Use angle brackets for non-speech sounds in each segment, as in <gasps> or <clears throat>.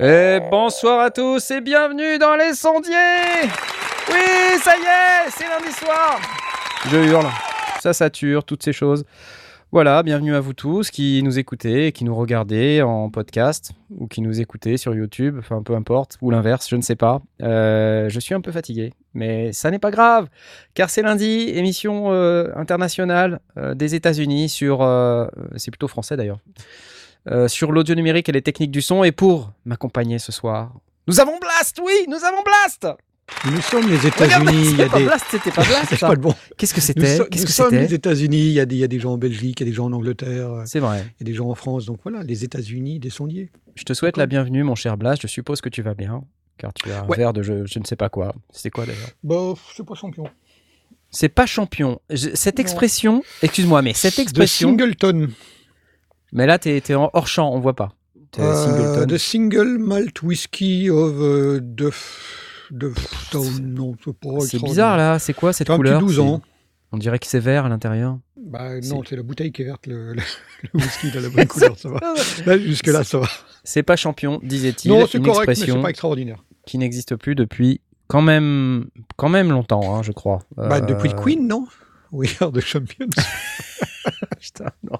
Et bonsoir à tous et bienvenue dans les sondiers Oui, ça y est, c'est lundi soir Je hurle, ça sature, toutes ces choses. Voilà, bienvenue à vous tous qui nous écoutez, qui nous regardez en podcast ou qui nous écoutez sur YouTube, enfin peu importe, ou l'inverse, je ne sais pas. Euh, je suis un peu fatigué, mais ça n'est pas grave, car c'est lundi, émission euh, internationale euh, des États-Unis sur... c'est plutôt français d'ailleurs. Sur l'audio numérique et les techniques du son. Et pour m'accompagner ce soir, nous avons Blast, oui, nous avons Blast Nous sommes les États-Unis. Il y c'était a pas des. Blast, c'était pas <laughs> ça. pas le bon. Qu'est-ce que c'était Qu'est-ce nous que sommes c'était les États-Unis. Il y, a des, il y a des gens en Belgique, il y a des gens en Angleterre, euh, C'est vrai. il y a des gens en France. Donc voilà, les États-Unis des sondiers. Je te souhaite la bienvenue, mon cher Blast. Je suppose que tu vas bien, car tu as un Ouais. verre de je, je ne sais pas quoi. C'était quoi d'ailleurs Bah, c'est pas champion. C'est pas champion. Je- cette Non. expression, excuse-moi, mais cette De expression. Singleton. Mais là, t'es en hors champ, on voit pas. T'es Euh, Singleton. The Single Malt Whiskey of euh, de de c'est pas C'est extraordinaire. bizarre là. C'est quoi cette couleur petit 12 C'est- ans. On dirait que c'est vert à l'intérieur. Bah, non, c'est la bouteille qui est verte, le, le, le <laughs> whisky de la bonne couleur, ça va. Là, jusque-là, ça va. C'est pas champion, disait-il. Non, c'est Une correct, mais expression c'est pas extraordinaire. qui n'existe plus depuis quand même, quand même longtemps, hein, je crois. Bah, Euh, depuis le Queen, non? We are the champions. <laughs> Putain, non.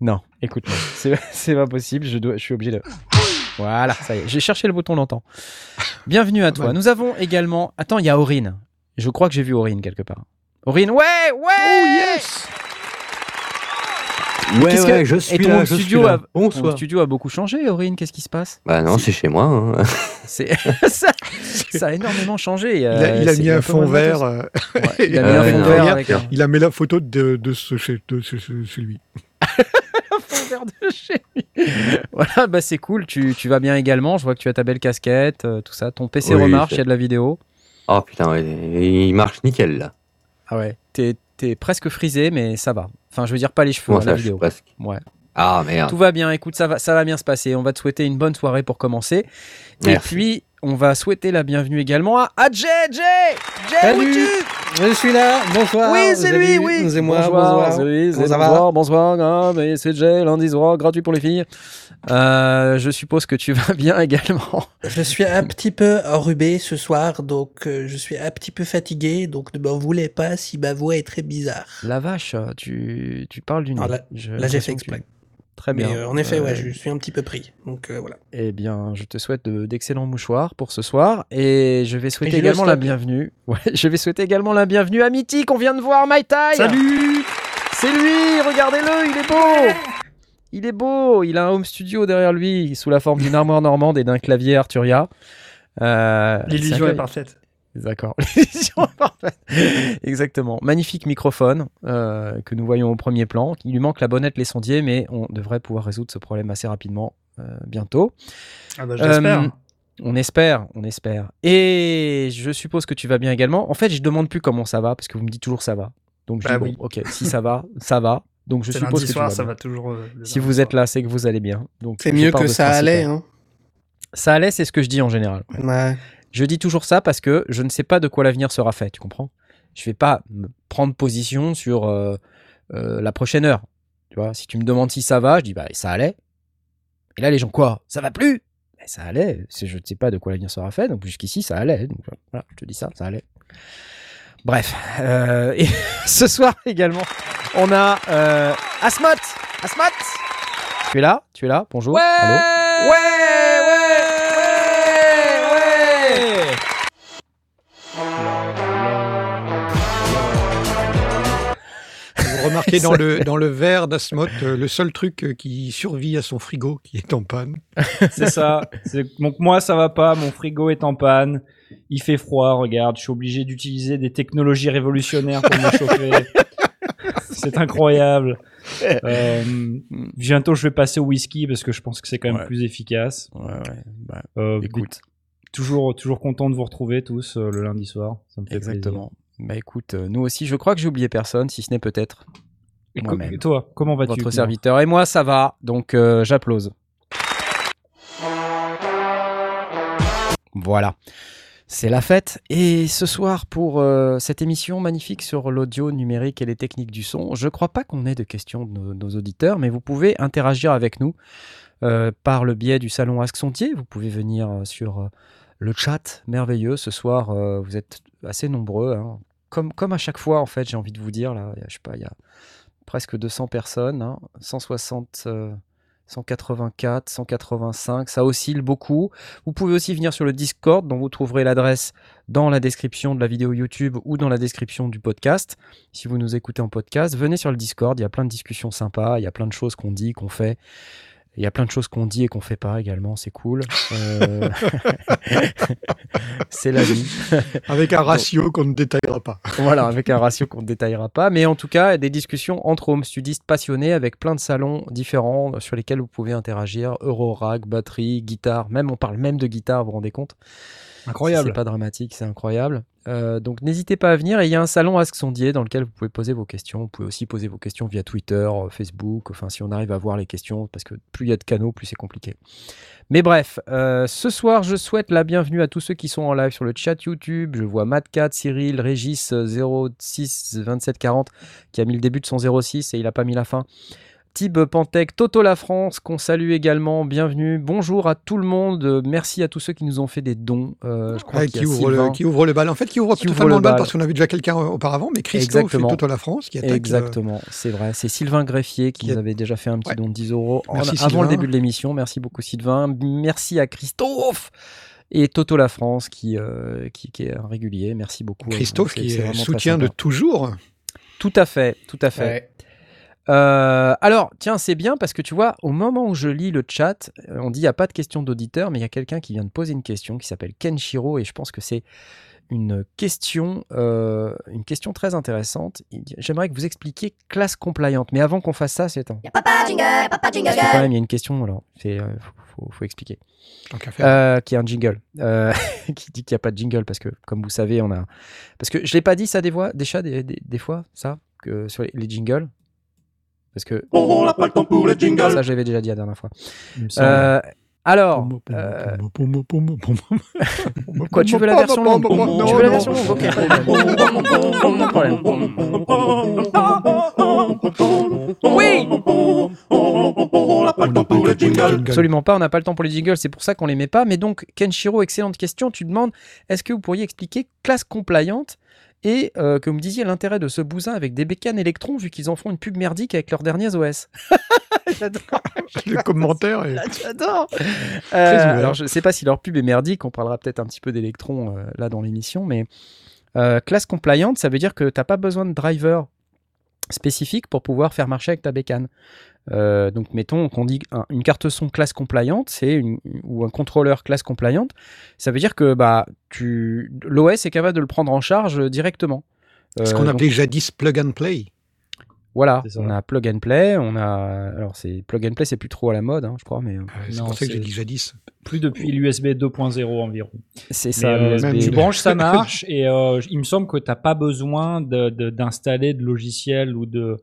non, écoute, c'est c'est pas possible, je, dois, je suis obligé de... Voilà, ça y est, j'ai cherché le bouton longtemps. Bienvenue à toi. Nous avons également... Attends, il y a Aurine. Je crois que j'ai vu Aurine quelque part. Aurine, ouais, ouais Oh yes Ouais, ouais, que- je Et suis ton là, je studio suis là. a- Ton studio a beaucoup changé, Aurine, qu'est-ce qui se passe? Bah non, c'est chez moi. hein. <laughs> C'est <laughs> ça, ça a énénormément changé. Il a, euh, il a c'est mis un fond de vert. euh, Ouais, il a <laughs> mis Euh, un fond vert avec il a mis la photo de, de, ce, chez- de ce- ce- celui. Fond vert de <laughs> chez lui. voilà, bah c'est cool. Tu, tu vas bien également. Je vois que tu as ta belle casquette, euh, tout ça. Ton PC Oui, remarche, il y a de la vidéo. Oh putain, ouais, il marche nickel là. Ah ouais. T'es presque frisé, mais ça va. Enfin, je veux dire pas les cheveux, Comment hein, la ça, vidéo. presque. Ouais. Ah merde. Tout va bien. Écoute, ça va, ça va bien se passer. On va te souhaiter une bonne soirée pour commencer. Et puis, on va souhaiter la bienvenue également à, à Jay. Jay, Jay, Salut. où es-tu? Je suis là, bonsoir. Oui, c'est lui, oui. C'est moi, bonsoir. bonsoir. bonsoir, bonsoir. Ah, mais c'est Jay, lundi soir, gratuit pour les filles. Euh, je suppose que tu vas bien également. Je suis un petit peu enrhumé ce soir, donc euh, je suis un petit peu fatigué, donc ne m'en voulez pas si ma voix est très bizarre. La vache, tu, tu parles d'une. Ah, Là, j'ai fait exprès. Très Mais bien. euh, en effet, Euh, ouais, je suis un petit peu pris. Donc euh, voilà. Eh bien, je te souhaite de- d'excellents mouchoirs pour ce soir et je vais souhaiter également la bienvenue. <laughs> Ouais, je vais souhaiter également la bienvenue à Mythique. On vient de voir My Tai. Salut C'est lui, regardez-le, il est beau. Il est beau, il a un home studio derrière lui sous la forme d'une armoire normande et d'un clavier Arturia. Euh, L'illusion est parfaite. D'accord. <laughs> <laughs> Exactement. Magnifique microphone euh, que nous voyons au premier plan. Il lui manque la bonnette, les sondiers, mais on devrait pouvoir résoudre ce problème assez rapidement euh, bientôt. Ah bah, j'espère. Euh, on espère, on espère. Et je suppose que tu vas bien également. En fait, je demande plus comment ça va parce que vous me dites toujours ça va. Donc je Bah dis bon, oui. ok, si ça va, ça va. Donc je c'est suppose lundi que tu soir, vas ça bien. va toujours. euh, Si vous êtes là, c'est que vous allez bien. Donc C'est mieux que ça allait, hein. Ça allait, c'est ce que je dis en général. Ouais. Je dis toujours ça parce que je ne sais pas de quoi l'avenir sera fait, tu comprends? Je vais pas me prendre position sur euh, euh, la prochaine heure. Tu vois, si tu me demandes si ça va, je dis bah ça allait. Et là les gens quoi? Ça va plus? Ben, Ça allait. Je ne sais pas de quoi l'avenir sera fait, donc jusqu'ici ça allait. Donc voilà, je te dis ça, ça allait. Bref, euh, et <laughs> ce soir également, on a Asmat. Asmat, tu es là? Tu es là? Bonjour. Allô? Ouais, Vous remarquez dans le, dans le verre d'Asmot, euh, le seul truc euh, qui survit à son frigo qui est en panne. <laughs> C'est ça. Donc moi, ça va pas. Mon frigo est en panne. Il fait froid. Regarde, je suis obligé d'utiliser des technologies révolutionnaires pour me chauffer. <laughs> C'est incroyable. <laughs> Euh, bientôt, je vais passer au whisky parce que je pense que c'est quand même Ouais. plus efficace. Ouais, ouais. Bah, Euh, écoute, Toujours, toujours content de vous retrouver tous euh, le lundi soir. Ça me fait Exactement. Bah écoute, euh, nous aussi, je crois que j'ai oublié personne, si ce n'est peut-être. Et et toi, comment vas-tu votre serviteur. Et moi, ça va, donc euh, j'applause. Voilà. C'est la fête. Et ce soir, pour euh, cette émission magnifique sur l'audio numérique et les techniques du son, je crois pas qu'on ait de questions de nos, nos auditeurs, mais vous pouvez interagir avec nous euh, par le biais du salon Ask Sontier. Vous pouvez venir sur le chat merveilleux. Ce soir, euh, vous êtes assez nombreux. hein. Comme, à chaque fois, en fait, j'ai envie de vous dire, là, je sais pas, il y a presque 200 personnes, hein, 160, euh, 184, 185, ça oscille beaucoup. Vous pouvez aussi venir sur le Discord, dont vous trouverez l'adresse dans la description de la vidéo YouTube ou dans la description du podcast. Si vous nous écoutez en podcast, venez sur le Discord, il y a plein de discussions sympas, il y a plein de choses qu'on dit, qu'on fait. Il y a plein de choses qu'on dit et qu'on fait pas également, c'est cool. Euh, <laughs> c'est la vie. <laughs> Avec un ratio qu'on ne détaillera pas. <laughs> Voilà, avec un ratio qu'on ne détaillera pas. Mais en tout cas, des discussions entre home studistes passionnés avec plein de salons différents sur lesquels vous pouvez interagir. Eurorack, batterie, guitare. Même, on parle même de guitare, vous vous rendez compte? Incroyable. C'est pas dramatique, c'est incroyable. Euh, donc n'hésitez pas à venir. Il y a un salon Ask Sondier dans lequel vous pouvez poser vos questions. Vous pouvez aussi poser vos questions via Twitter, euh, Facebook. Enfin, si on arrive à voir les questions, parce que plus il y a de canaux, plus c'est compliqué. Mais bref, euh, ce soir, je souhaite la bienvenue à tous ceux qui sont en live sur le chat YouTube. Je vois Matt4, Cyril, Régis euh, 06 2740 qui a mis le début de son 06 et il a pas mis la fin. Tib Pantec, Toto La France, qu'on salue également, bienvenue. Bonjour à tout le monde, merci à tous ceux qui nous ont fait des dons. Euh, je crois Ouais, qui, a ouvre le, qui ouvre le bal. En fait, qui ouvre Qui ouvre le le bal parce qu'on avait déjà quelqu'un euh, auparavant, mais Christophe Exactement. et Toto la France qui attaque. euh, Exactement, c'est vrai. C'est Sylvain Greffier qui qui nous a- avait déjà fait un petit Ouais. don de 10 euros en- avant le début de l'émission. Merci beaucoup Sylvain. Merci à Christophe et Toto La France qui, euh, qui, qui est un régulier. Merci beaucoup. Christophe qui est soutien de toujours. Tout à fait, tout à fait. Euh, alors, tiens, c'est bien parce que tu vois, au moment où je lis le chat, euh, on dit il n'y a pas de question d'auditeur, mais il y a quelqu'un qui vient de poser une question qui s'appelle Kenshiro et je pense que c'est une question, euh, une question très intéressante. J'aimerais que vous expliquiez classe compliante, mais avant qu'on fasse ça, c'est un. Papa jingle, papa jingle. Parce que quand même, il y a une question, alors, c'est, euh, faut, faut- faut expliquer. Euh, qui a un jingle, euh, <laughs> qui dit qu'il n'y a pas de jingle parce que, comme vous savez, on a. Parce que je l'ai pas dit ça des fois, des, chats, des, des- des fois, ça, que sur les, les jingles. Parce que On n'a pas le temps pour les jingles. ça, j'avais déjà dit la dernière fois. Euh, alors, euh, quoi, tu veux la version longue Non, Tu veux la non. version longue Ok, pas de problème. Oui On n'a pas le temps pour les jingles. Absolument pas, on n'a pas le temps pour les jingles, c'est pour ça qu'on les met pas. Mais donc, Kenshiro, excellente question. Tu demandes est-ce que vous pourriez expliquer classe compliante et euh, que vous me disiez l'intérêt de ce bousin avec des bécanes électrons vu qu'ils en font une pub merdique avec leurs derniers OS <laughs> J'adore <laughs> Le commentaire est... <laughs> J'adore Euh. Alors, je sais pas si leur pub est merdique, on parlera peut-être un petit peu d'électrons euh, là dans l'émission, mais euh, classe compliante, ça veut dire que tu n'as pas besoin de driver spécifique pour pouvoir faire marcher avec ta bécane. Euh, donc, mettons qu'on dit un- une carte son classe compliante, c'est ou un contrôleur classe compliante, ça veut dire que bah, tu, l'OS est capable de le prendre en charge directement. ce Euh, qu'on donc, appelait jadis plug and play. voilà, on a plug and play, on a alors c'est plug and play, c'est plus trop à la mode, hein, je crois, mais euh, Euh, C'est Non, pour ça que j'ai c'est- dit jadis. Plus depuis l'USB 2.0 environ. c'est ça. euh, tu branches, ça <laughs> marche, et euh, il me semble que tu n'as pas besoin de- de- d'installer de, logiciel ou de,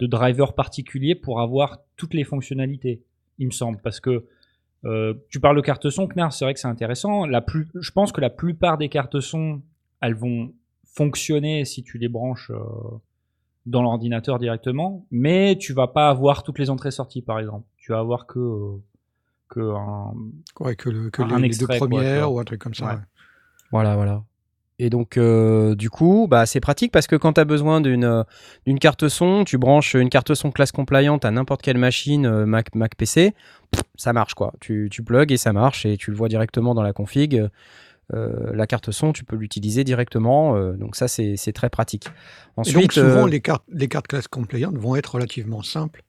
de driver particulier pour avoir toutes les fonctionnalités, il me semble. Parce que euh, tu parles de carte son, Knarr, c'est vrai que c'est intéressant. La plus, je pense que la plupart des cartes son, elles vont fonctionner si tu les branches euh, dans l'ordinateur directement, mais tu vas pas avoir toutes les entrées-sorties, par exemple. Tu vas avoir que, euh, que un, Ouais, que le, que Un les, les deux quoi, premières ou un truc comme ça. Ouais. ouais. Voilà, voilà. Et donc, euh, du coup, bah, c'est pratique parce que quand tu as besoin d'une euh, d'une carte son, tu branches une carte son classe compliante à n'importe quelle machine, euh, Mac, Mac PC, ça marche quoi. Tu, tu plugs et ça marche et tu le vois directement dans la config. Euh, la carte son, tu peux l'utiliser directement. euh, donc, ça, c'est très pratique. Et donc souvent, les cartes, les cartes classe compliant vont être relativement simples.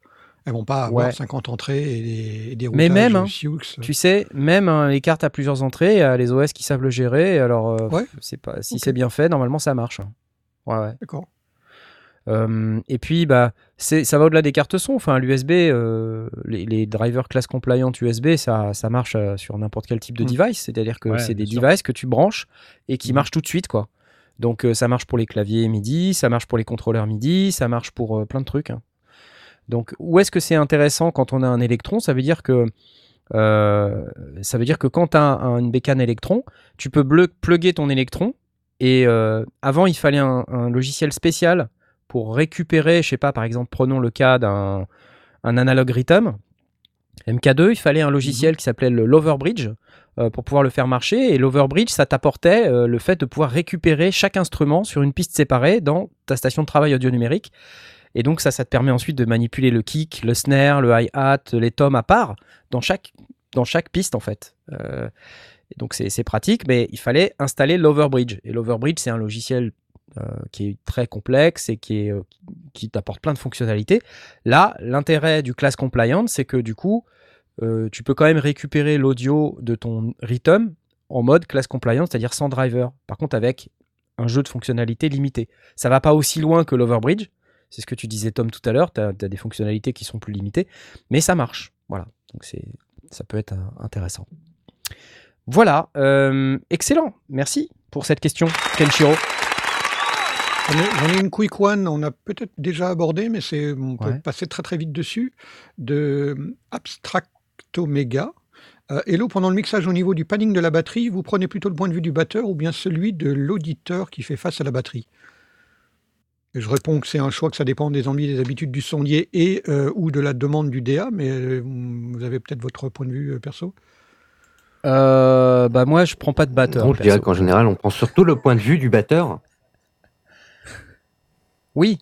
Elles vont pas avoir Ouais. 50 entrées et des, et des Mais même, hein, Sioux. tu sais, même hein, les cartes à plusieurs entrées, il y a les OS qui savent le gérer. Alors, euh, Ouais. c'est pas, si c'est bien fait, normalement, ça marche. hein. Ouais, ouais. D'accord. Euh, et puis, bah, c'est, ça va au-delà des cartes son. Enfin, l'USB, euh, les, les drivers class compliant USB, ça, ça marche euh, sur n'importe quel type de Mm. device. C'est-à-dire que Ouais, c'est des sûr. devices que tu branches et qui Mm. marchent tout de suite, quoi. Donc, euh, ça marche pour les claviers MIDI, ça marche pour les contrôleurs MIDI, ça marche pour euh, plein de trucs. hein. Donc, où est-ce que c'est intéressant quand on a un électron? Ça veut dire que euh, ça veut dire que quand tu as une bécane électron, tu peux plugger ton électron. Et euh, avant, il fallait un, un logiciel spécial pour récupérer, je sais pas, par exemple, prenons le cas d'un un analog rhythm. MK2, il fallait un logiciel qui s'appelait l'Overbridge euh, pour pouvoir le faire marcher. Et l'Overbridge, ça t'apportait euh, le fait de pouvoir récupérer chaque instrument sur une piste séparée dans ta station de travail audio numérique. Et donc ça, ça te permet ensuite de manipuler le kick, le snare, le hi-hat, les toms à part dans chaque, dans chaque piste en fait. Euh, et donc c'est pratique, mais il fallait installer l'Overbridge. Et l'Overbridge, c'est un logiciel euh, qui est très complexe et qui, est, euh, qui t'apporte plein de fonctionnalités. Là, l'intérêt du class compliant, c'est que du coup, tu peux quand même récupérer l'audio de ton rhythm en mode class compliant, c'est-à-dire sans driver. Par contre, avec un jeu de fonctionnalités limité. Ça va pas aussi loin que l'Overbridge. C'est ce que tu disais, Tom, tout à l'heure. Tu as, des fonctionnalités qui sont plus limitées, mais ça marche. Voilà. Donc, c'est, ça peut être euh, intéressant. Voilà. euh, excellent. Merci pour cette question, Kenshiro. J'en ai, j'en ai une quick one, on a peut-être déjà abordé, mais c'est, on peut Ouais. passer très très vite dessus, de Abstractomega. Euh, Hello, pendant le mixage au niveau du panning de la batterie, vous prenez plutôt le point de vue du batteur ou bien celui de l'auditeur qui fait face à la batterie? Et Je réponds que c'est un choix, que ça dépend des envies, des habitudes du sondier et euh, ou de la demande du DA, mais euh, vous avez peut-être votre point de vue euh, perso. Euh, bah moi, je prends pas de batteur. Donc, je perso. dirais qu'en général, on prend surtout le point de vue du batteur. Oui.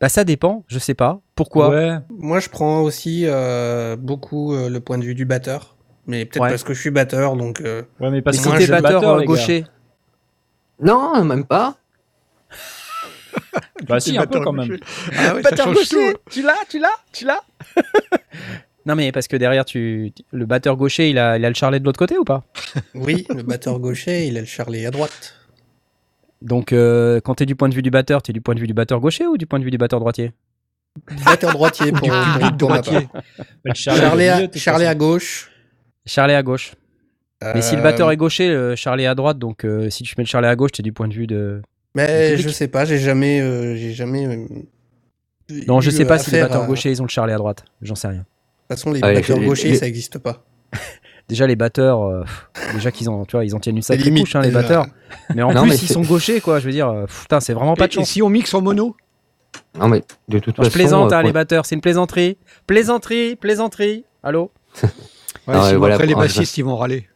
Bah ça dépend. Je sais pas. Pourquoi? Ouais. Moi, je prends aussi euh, beaucoup euh, le point de vue du batteur. Mais peut-être Ouais. parce que je suis batteur, donc... euh, Ouais, mais parce si que moi, t'es je suis le batteur, gars. gaucher, Non, même pas. <laughs> Bah si, un peu batteur quand même. Ah <laughs> batteur gaucher, tu l'as, tu l'as, tu l'as. <laughs> non mais parce que derrière, tu, le batteur gaucher, il a, il a le charlet de l'autre côté ou pas? Oui, le batteur gaucher, il a le charlet à droite. Donc euh, quand t'es du point de vue du batteur, t'es du point de vue du batteur gaucher ou du point de vue du batteur droitier? Batteur droitier pour, pour, public ma droitier. Le Charlet, à, charlet à gauche. Charlet à gauche. Mais si le Euh, batteur est gaucher, le charlet à droite, donc euh, si tu mets le charlet à gauche, t'es du point de vue de. Mais je sais pas, j'ai jamais... euh, j'ai jamais euh, Non, je sais pas si les batteurs à- gauchers, ils ont le charlet à droite. J'en sais rien. De toute façon, les Allez, batteurs les- gauchers, les- ça n'existe pas. <laughs> Déjà les batteurs, euh, pff, déjà qu'ils ont, tu vois, ils en tiennent une sacrée limite, couche, hein, les batteurs. Mais en Non, plus, mais ils sont gauchers, quoi. Je veux dire, putain, c'est vraiment pas de Et, et chance. si on mixe en mono? Non, mais de toute Non, je façon. plaisante, euh, hein, les batteurs, c'est une plaisanterie. Plaisanterie, plaisanterie. Allô? <laughs> Ouais, Non, sinon et voilà, après les bassistes, ils vont râler.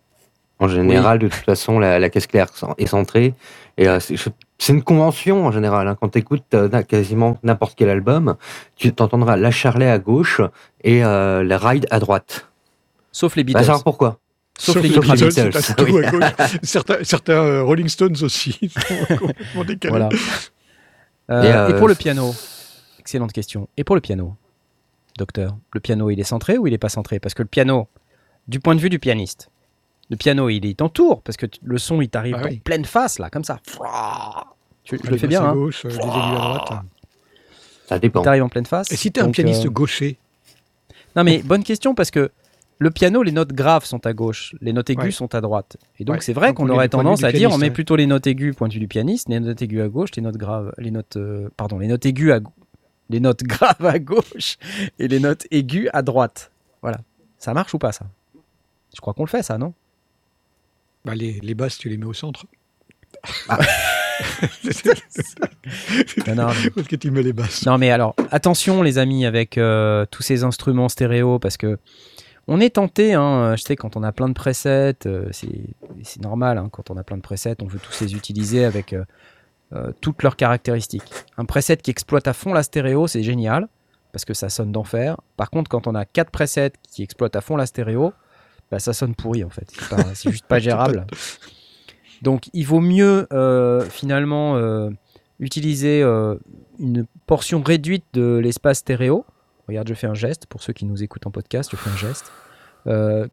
En général, de toute façon, la, la caisse claire est centrée. Et euh, c'est une convention en général. hein. Quand tu écoutes quasiment n'importe quel album, tu t'entendras la Charlet à gauche et euh, la Ride à droite. Sauf les Va Beatles. savoir pourquoi. Sauf, Sauf les les Beatles. Beatles. À gauche. <laughs> certains certains euh, Rolling Stones aussi <laughs> ils sont complètement décalés. Voilà. <laughs> Euh, Et, et, pour le piano Excellente question. Et pour le piano, docteur, le piano, il est centré ou il est pas centré? Parce que le piano, du point de vue du pianiste, le piano, il est en tour parce que le son, il t'arrive Ah en oui. pleine face, là, comme ça. Tu- je le fais bien, hein gauche, euh, les aigus à droite. Ça dépend. Il t'arrive en pleine face. Et si t'es un pianiste euh, gaucher Non, mais bonne question parce que le piano, les notes graves sont à gauche, les notes aiguës Ouais. sont à droite. Et donc Ouais. c'est vrai qu'on aurait de tendance à dire on met plutôt les notes aiguës point de vue du pianiste, les notes aiguës à gauche, les notes graves, les notes euh, pardon, les notes aiguës à les notes <laughs> graves à gauche et les notes aiguës à droite. Voilà. Ça marche ou pas ça? Je crois qu'on le fait ça, non? Bah, les, les basses, tu les mets au centre. Ah. <laughs> Non, non, mais- que tu mets les basses. Non mais alors attention les amis avec euh, tous ces instruments stéréo parce que on est tenté, hein, je sais quand on a plein de presets, euh, c'est c'est normal hein, quand on a plein de presets, on veut tous les utiliser avec euh, euh, toutes leurs caractéristiques. Un preset qui exploite à fond la stéréo, c'est génial parce que ça sonne d'enfer. Par contre quand on a quatre presets qui exploitent à fond la stéréo, bah, ça sonne pourri en fait. C'est juste pas gérable. <laughs> Donc il vaut mieux euh, finalement euh, utiliser euh, une portion réduite de l'espace stéréo. Regarde, je fais un geste pour ceux qui nous écoutent en podcast, je fais un geste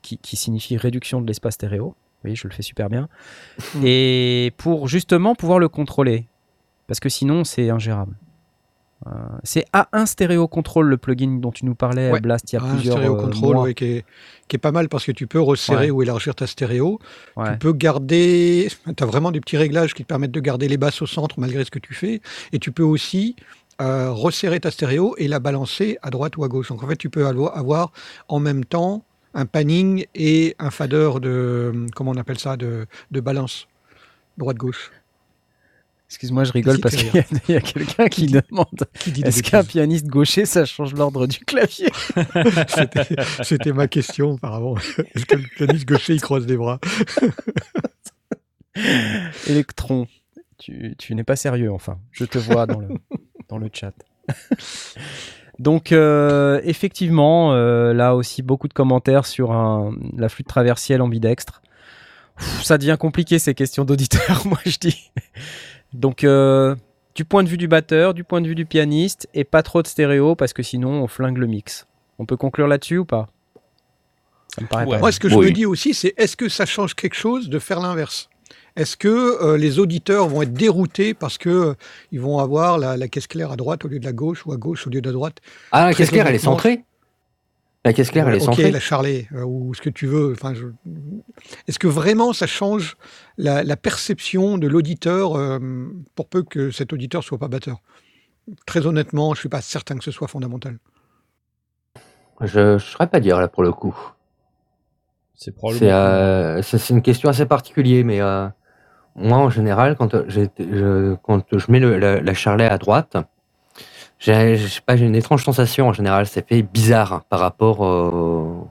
qui, qui signifie réduction de l'espace stéréo. Oui, je le fais super bien. <laughs> Et pour justement pouvoir le contrôler, parce que sinon c'est ingérable. Euh, c'est A1 Stereo Control, le plugin dont tu nous parlais, Ouais. Blast, il y a Un plusieurs stéréo euh, control mois. ouais, qui, est, qui est pas mal parce que tu peux resserrer Ouais. ou élargir ta stéréo. Tu peux garder, tu as vraiment des petits réglages qui te permettent de garder les basses au centre malgré ce que tu fais. Et tu peux aussi euh, resserrer ta stéréo et la balancer à droite ou à gauche. Donc en fait, tu peux avo- avoir en même temps un panning et un fader de, comment on appelle ça, de, de balance, droite-gauche. Excuse-moi, je rigole parce qu'il y a, il y a quelqu'un qui demande Qui dit des est-ce qu'un pianiste gaucher, ça change l'ordre du clavier? <laughs> <laughs> C'était- ma question apparemment. <laughs> Est-ce que le pianiste gaucher, il croise les bras? Electron, tu, tu n'es pas sérieux, enfin. Je te vois dans le, dans le chat. Donc, euh, effectivement, euh, là aussi, beaucoup de commentaires sur un, la flûte traversielle ambidextre. Ça devient compliqué, ces questions d'auditeurs, moi, je dis. Donc, euh, du point de vue du batteur, du point de vue du pianiste, et pas trop de stéréo, parce que sinon, on flingue le mix. On peut conclure là-dessus ou pas? Ça me paraît Ouais. pas Moi, ce que je Oui. me dis aussi, c'est est-ce que ça change quelque chose de faire l'inverse? Est-ce que euh, les auditeurs vont être déroutés parce que euh, ils vont avoir la, la caisse claire à droite au lieu de la gauche ou à gauche au lieu de la droite? Ah, la caisse claire, elle est centrée La caisse claire, elle est Ok, centrée la charlet euh, ou ce que tu veux. Enfin, je- est-ce que vraiment ça change la, la perception de l'auditeur euh, pour peu que cet auditeur soit pas batteur? Très honnêtement, je suis pas certain que ce soit fondamental. Je ne saurais pas dire, là, pour le coup. C'est probablement. C'est euh, c'est- une question assez particulière, mais euh, moi, en général, quand, je, quand je mets le- la, la charlet à droite, j'ai je une étrange sensation, en général. Ça fait bizarre par rapport au,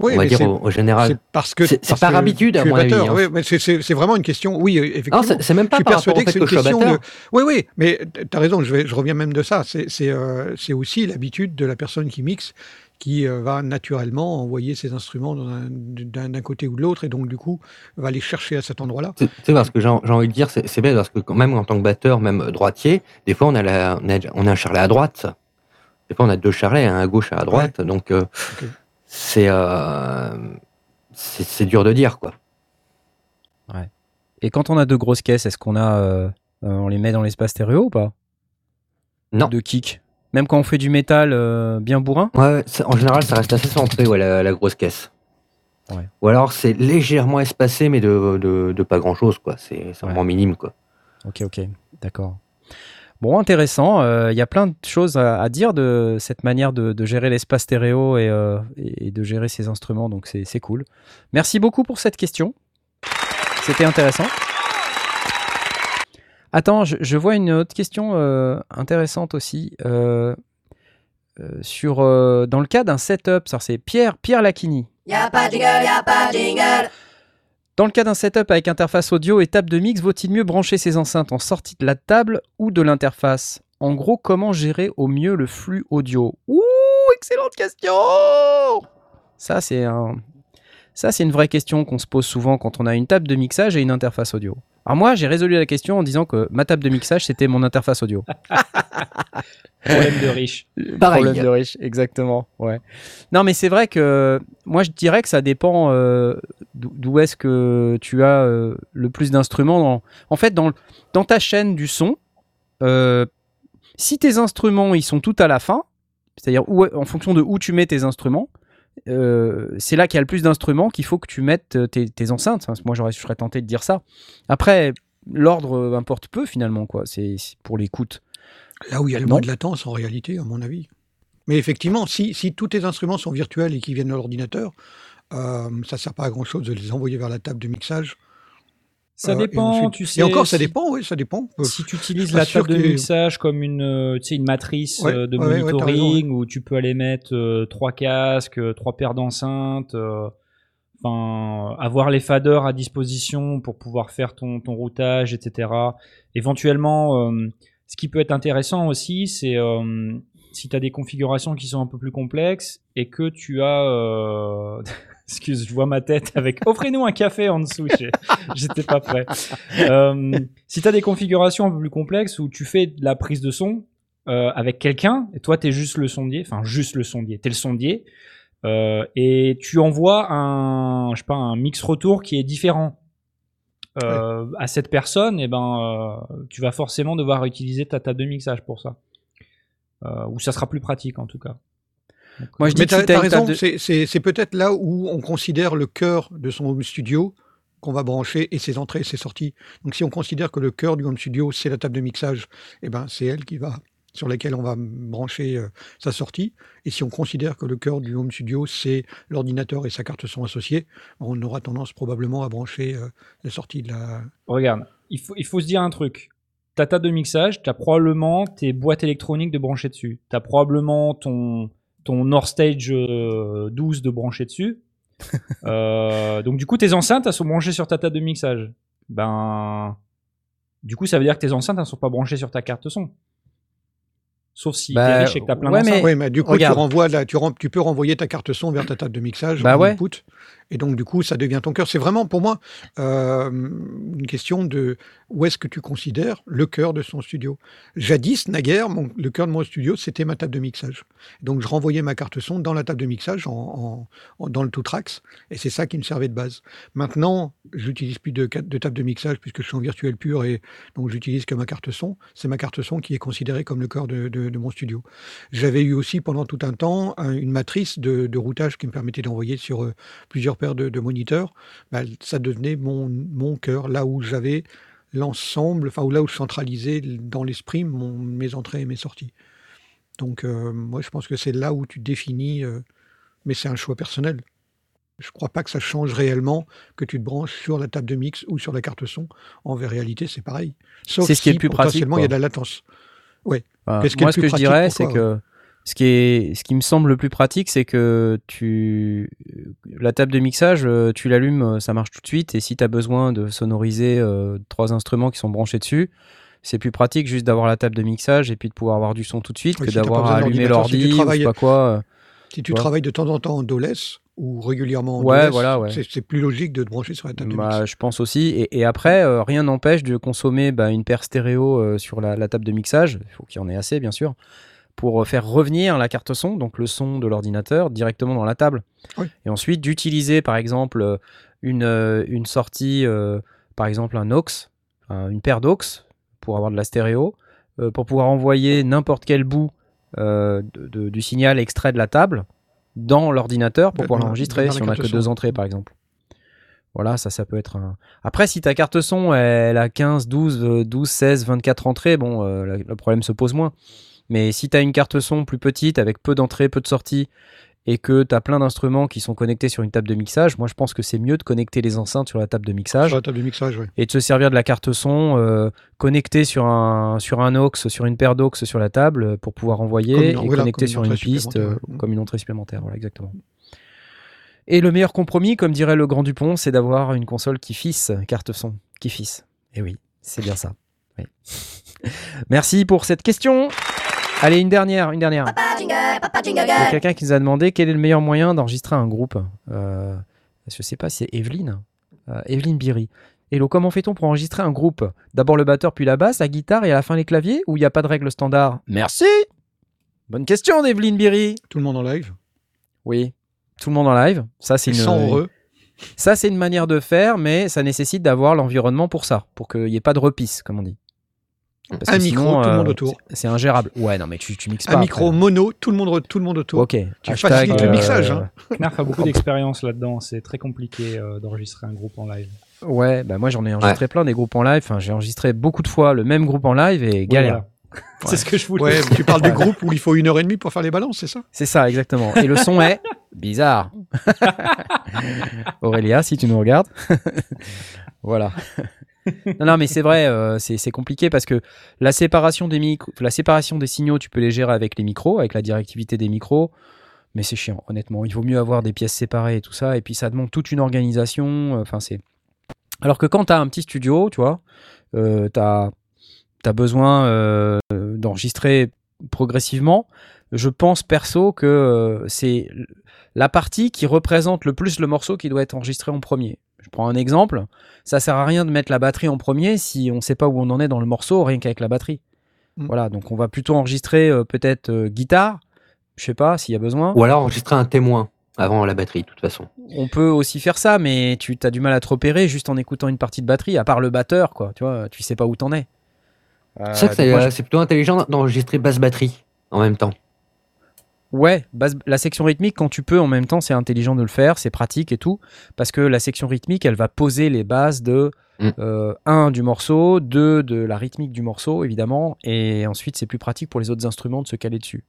Oui, on va dire, au, au général. c'est parce que C'est- par que habitude, à mon avis, hein. Oui, mais c'est- vraiment une question. Oui, euh, effectivement. Non, c'est même Je pas suis par rapport persuadé que c'est une je question de. Oui, oui, mais tu as raison, je, vais, je reviens même de ça. C'est euh, c'est aussi l'habitude de la personne qui mixe qui euh, va naturellement envoyer ses instruments d'un côté ou de l'autre et donc du coup va les chercher à cet endroit-là. C'est parce que j'ai envie de dire, c'est bête parce que quand même en tant que batteur, même droitier, des fois on a, la, on a, on a un charlet à droite. Des fois on a deux charlets, un à gauche et un à droite. Donc euh, c'est euh, c'est dur de dire quoi. Et quand on a deux grosses caisses, est-ce qu'on a, euh, on les met dans l'espace stéréo ou pas? Non. De kick? Même quand on fait du métal euh, bien bourrin. Ouais, ça- en général ça reste assez centré ouais, la, la grosse caisse. Ouais. Ou alors c'est légèrement espacé mais de, de, de pas grand chose quoi. C'est vraiment minime quoi. Ok, ok, d'accord. Bon, intéressant. Euh, Il y a plein de choses à, à dire de cette manière de, de gérer l'espace stéréo et, euh, et et de gérer ces instruments, donc c'est cool. Merci beaucoup pour cette question. C'était intéressant. Attends, je, je vois une autre question euh, intéressante aussi. euh, euh, sur, dans le cas d'un setup, ça c'est Pierre, Pierre Lacchini. Y'a pas de jingle, y'a pas de jingle. Dans le cas d'un setup avec interface audio et table de mix, vaut-il mieux brancher ses enceintes en sortie de la table ou de l'interface? En gros, comment gérer au mieux le flux audio? Ouh, excellente question Ça, c'est un... Ça, c'est une vraie question qu'on se pose souvent quand on a une table de mixage et une interface audio. Alors moi, j'ai résolu la question en disant que ma table de mixage, c'était mon interface audio. <laughs> Problème de riche. Pareil. Problème de riche, exactement. Ouais. Non, mais c'est vrai que moi, je dirais que ça dépend euh, d'où est-ce que tu as euh, le plus d'instruments. Dans... En fait, dans, dans ta chaîne du son, euh, si tes instruments ils sont tout à la fin, c'est-à-dire en fonction de où tu mets tes instruments, euh, c'est là qu'il y a le plus d'instruments qu'il faut que tu mettes euh, tes, tes enceintes. Enfin, moi, j'aurais, je serais tenté de dire ça. Après, l'ordre euh, importe peu finalement, quoi. C'est pour l'écoute. Là où il y a le Non. moins de latence en réalité, à mon avis. Mais effectivement, si, si tous tes instruments sont virtuels et qui viennent de l'ordinateur, euh, ça ne sert pas à grand chose de les envoyer vers la table de mixage. Ça Euh, et dépend, ensuite- tu sais. Et encore, ça dépend, oui, ça dépend. Euh, Si tu utilises la table de mixage comme une, euh, tu sais, une matrice Ouais, de ouais, ouais, monitoring où tu peux aller mettre trois casques, trois paires d'enceintes, euh, enfin avoir les faders à disposition pour pouvoir faire ton, ton routage, etc. Éventuellement, ce qui peut être intéressant aussi, c'est euh, si tu as des configurations qui sont un peu plus complexes et que tu as... <laughs> Excuse, je vois ma tête avec <laughs> offrez-nous un café en dessous. J'étais pas prêt. Euh, si tu as des configurations un peu plus complexes où tu fais de la prise de son euh, avec quelqu'un et toi tu es juste le sondier, enfin juste le sondier, tu es le sondier euh, et tu envoies un je sais pas un mix retour qui est différent à cette personne et ben tu vas forcément devoir utiliser ta table de mixage pour ça. euh, où ça sera plus pratique en tout cas. Moi, je dis que si as raison, de- c'est- c'est c'est peut-être là où on considère le cœur de son home studio qu'on va brancher et ses entrées et ses sorties. Donc si on considère que le cœur du home studio c'est la table de mixage, eh ben c'est elle qui va sur laquelle on va brancher euh, sa sortie. Et si on considère que le cœur du home studio c'est l'ordinateur et sa carte son associée, on aura tendance probablement à brancher euh, les sorties de la. Regarde, il faut, il faut se dire un truc. Ta table de mixage, tu as probablement tes boîtes électroniques de brancher dessus. Tu as probablement ton, ton North Stage euh, 12 de brancher dessus. <laughs> Euh, donc du coup, tes enceintes, elles sont branchées sur ta table de mixage. Ben, du coup, ça veut dire que tes enceintes, elles sont pas branchées sur ta carte son. Sauf si Bah, t'es riche et que t'as plein ouais, d'enceintes. mais- Oui, mais du coup tu renvoies la- tu, ren- tu peux renvoyer ta carte son vers ta table de mixage Bah en ouais. input. Et donc du coup ça devient ton cœur. C'est vraiment pour moi euh, une question de où est-ce que tu considères le cœur de son studio? Jadis, naguère, le cœur de mon studio c'était ma table de mixage. Donc je renvoyais ma carte son dans la table de mixage dans le tout et c'est ça qui me servait de base. Maintenant j'utilise plus de, table de mixage puisque je suis en virtuel pur et donc j'utilise que ma carte son. C'est ma carte son qui est considérée comme le cœur de- mon studio. J'avais eu aussi pendant tout un temps un- une matrice de, de routage qui me permettait d'envoyer sur euh, plusieurs de, de moniteurs. Bah, ça devenait mon, mon cœur, là où j'avais l'ensemble, enfin où là où je centralisais dans l'esprit mon- mes entrées et mes sorties. Donc euh, moi je pense que c'est là où tu définis, euh, mais c'est un choix personnel. Je ne crois pas que ça change réellement que tu te branches sur la table de mix ou sur la carte son. En réalité, c'est pareil. Sauf C'est ce qui est si le plus pratique, potentiellement il y a de la latence. Enfin, est moi, ce que je dirais, c'est que ce qui, est, ce qui me semble le plus pratique, c'est que tu la table de mixage, euh, tu l'allumes, euh, ça marche tout de suite. Et si tu as besoin de sonoriser euh, trois instruments qui sont branchés dessus, c'est plus pratique juste d'avoir la table de mixage et puis de pouvoir avoir du son tout de suite Oui, que si d'avoir à allumer d'ordinateur, si l'ordi ou je sais pas quoi. euh. Si tu Ouais. travailles de temps en temps en DOLES ou régulièrement en Ouais, DOLES, voilà, ouais. c'est plus logique de te brancher sur la table de Bah, mix. je pense aussi. Et, et après, euh, rien n'empêche de consommer bah, une paire stéréo euh, sur la, la table de mixage. Il faut qu'il y en ait assez, bien sûr, pour euh, faire revenir la carte son, donc le son de l'ordinateur, directement dans la table. Oui. Et ensuite, d'utiliser, par exemple, euh, une, euh, une sortie, euh, par exemple, un aux, un- une paire d'aux, pour avoir de la stéréo, euh, pour pouvoir envoyer n'importe quel bout euh, de- de- du signal extrait de la table dans l'ordinateur pour pouvoir l'enregistrer si on a carte que son. deux entrées, par exemple. Voilà, ça, ça peut être un. Après, si ta carte son, elle a 15, 12, euh, 12, 16, 24 entrées, bon, le problème se pose moins. Mais si tu as une carte son plus petite, avec peu d'entrées, peu de sorties, et que tu as plein d'instruments qui sont connectés sur une table de mixage, moi je pense que c'est mieux de connecter les enceintes sur la table de mixage Sur la table de mixage, oui. et de se servir de la carte son euh, connectée sur un, sur un aux, sur une paire d'aux sur la table euh, pour pouvoir envoyer une- et voilà, connecter une sur une piste euh, ouais. comme une entrée supplémentaire. Voilà, exactement. Et le meilleur compromis, comme dirait le grand Dupont, c'est d'avoir une console qui fisse carte son. Qui fisse. Et oui, c'est bien ça. Oui. <laughs> Merci pour cette question. Allez, une dernière, une dernière. Il y a quelqu'un qui nous a demandé quel est le meilleur moyen d'enregistrer un groupe. Euh, je sais pas si c'est Evelyne. Euh, Evelyne Biry. Hello, comment fait-on pour enregistrer un groupe? D'abord le batteur, puis la basse, la guitare et à la fin les claviers Ou il n'y a pas de règle standard Merci Bonne question d'Evelyne Biry. Tout le monde en live? Oui, tout le monde en live. Ça, c'est Ils une, sont heureux. ça, c'est une manière de faire, mais ça nécessite d'avoir l'environnement pour ça, pour qu'il n'y ait pas de repisse, comme on dit. Parce Un que micro, sinon, tout le euh, monde autour. c'est- ingérable. Ouais, non, mais tu, tu mixes pas. Un micro après. mono, tout le monde, tout le monde autour. Ok. Tu facilites le euh, mixage, hein. Knarf a beaucoup d'expérience là-dedans. C'est très compliqué euh, d'enregistrer un groupe en live. Ouais, bah moi j'en ai enregistré plein des groupes en live. Enfin, j'ai enregistré beaucoup de fois le même groupe en live et galère. Voilà. <laughs> C'est ce que je voulais. Ouais, dire. tu parles du groupe où il faut une heure et demie pour faire les balances, c'est ça? C'est ça, exactement. Et le son est bizarre. <laughs> Aurélia, si tu nous regardes. <laughs> voilà. Non, non, mais c'est vrai, euh, c'est compliqué parce que la séparation des la séparation des signaux, tu peux les gérer avec les micros, avec la directivité des micros. Mais c'est chiant, honnêtement. Il vaut mieux avoir des pièces séparées et tout ça. Et puis ça demande toute une organisation. euh. Alors que quand tu as un petit studio, tu vois, euh, tu as, besoin d'enregistrer progressivement. Je pense perso que c'est la partie qui représente le plus le morceau qui doit être enregistré en premier. Je prends un exemple. Ça sert à rien de mettre la batterie en premier si on ne sait pas où on en est dans le morceau, rien qu'avec la batterie. Mm. Voilà, donc on va plutôt enregistrer euh, peut-être euh, guitare, je sais pas s'il y a besoin. Ou alors enregistrer un témoin avant la batterie, de toute façon. On peut aussi faire ça, mais tu as du mal à te repérer juste en écoutant une partie de batterie, à part le batteur, quoi. Tu vois, tu sais pas où t'en es. Euh, c'est vrai que donc moi, c'est c'est plutôt intelligent d'enregistrer basse batterie. en même temps. Ouais, la section rythmique, quand tu peux, en même temps, c'est intelligent de le faire, c'est pratique et tout, parce que la section rythmique, elle va poser les bases de Mm. euh, un du morceau, deux de la rythmique du morceau, évidemment, et ensuite c'est plus pratique pour les autres instruments de se caler dessus.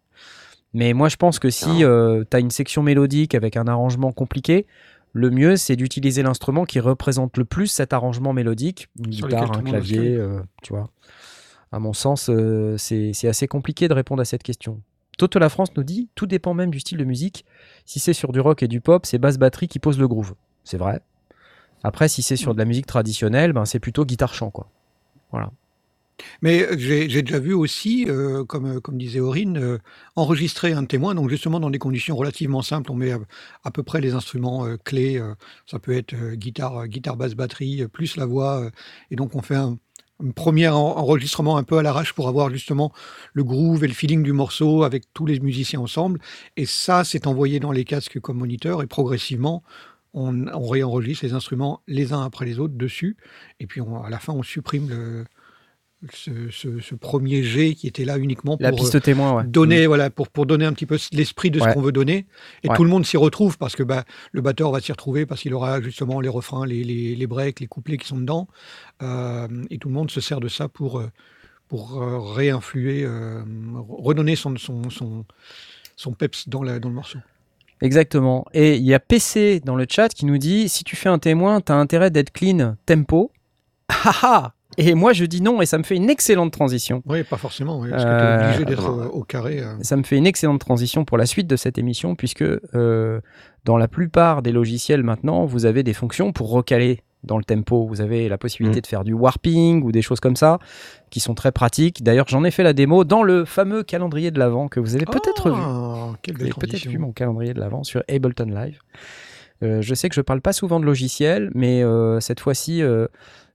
Mais moi, je pense que si tu as une section mélodique avec un arrangement compliqué, le mieux, c'est d'utiliser l'instrument qui représente le plus cet arrangement mélodique, une Sur guitare, un clavier, euh, tu vois. À mon sens, euh, c'est c'est assez compliqué de répondre à cette question. Toto La France nous dit tout dépend même du style de musique. Si c'est sur du rock et du pop, c'est basse batterie qui pose le groove. C'est vrai. Après, si c'est sur de la musique traditionnelle, ben, c'est plutôt guitare-chant. quoi. Mais j'ai j'ai déjà vu aussi, euh, comme, comme disait Aurine, euh, enregistrer un témoin, donc justement dans des conditions relativement simples, on met à, peu près les instruments euh, clés, euh, ça peut être euh, guitare, euh, guitare, basse, batterie, euh, plus la voix, euh, et donc on fait un premier en- enregistrement un peu à l'arrache pour avoir justement le groove et le feeling du morceau avec tous les musiciens ensemble, et ça c'est envoyé dans les casques comme moniteur, et progressivement on, réenregistre les instruments les uns après les autres dessus, et puis à la fin on supprime le ce, ce- ce premier jet qui était là uniquement pour La piste témoin, ouais. euh, donner voilà pour, pour donner un petit peu l'esprit de ce qu'on veut donner et Ouais. tout le monde s'y retrouve parce que bah, le batteur va s'y retrouver parce qu'il aura justement les refrains les, les, les breaks les couplets qui sont dedans Euh, et tout le monde se sert de ça pour euh, pour réinfluer euh, redonner son son, son son peps dans, la, dans le morceau Exactement. Et il y a PC dans le chat qui nous dit si tu fais un témoin, t'as intérêt d'être clean tempo. Haha Et moi je dis non et ça me fait une excellente transition. oui pas forcément oui, parce que Euh, tu es obligé d'être au, au carré euh. Ça me fait une excellente transition pour la suite de cette émission puisque euh, dans la plupart des logiciels maintenant, vous avez des fonctions pour recaler dans le tempo. Vous avez la possibilité Mm. de faire du warping ou des choses comme ça qui sont très pratiques. D'ailleurs, j'en ai fait la démo dans le fameux calendrier de l'avant que vous avez peut-être vu. Ah, quelle Vous avez peut-être vu mon calendrier de l'avant sur Ableton Live. Euh, je sais que je parle pas souvent de logiciels, mais euh, cette fois-ci,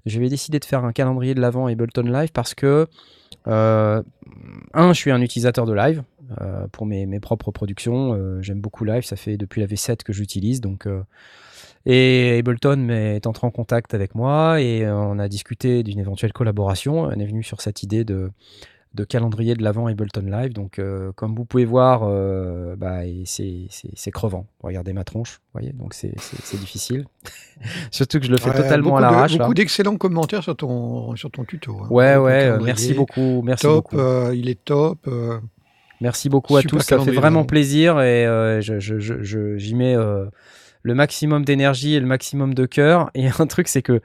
euh, je vais décider de faire un calendrier de l'avant Ableton Live parce que, euh, un, je suis un utilisateur de Live euh, pour mes, mes propres productions. Euh, J'aime beaucoup Live, ça fait depuis la V7 que j'utilise. Et Ableton est entré en contact avec moi et on a discuté d'une éventuelle collaboration. On est venu sur cette idée de, de calendrier de l'avant Ableton Live. Donc, euh, comme vous pouvez voir, euh, bah, c'est crevant. Regardez ma tronche, voyez, donc c'est difficile. <laughs> Surtout que je le fais Ouais, totalement à l'arrache. Beaucoup d'excellents commentaires sur ton, sur ton tuto. hein. Ouais, ouais, merci beaucoup, merci Top, beaucoup. euh, il est top. euh, Merci beaucoup à tous, ça fait vraiment plaisir et euh, je- je- je- j'y mets le maximum d'énergie et le maximum de cœur. Et <laughs> un truc, c'est que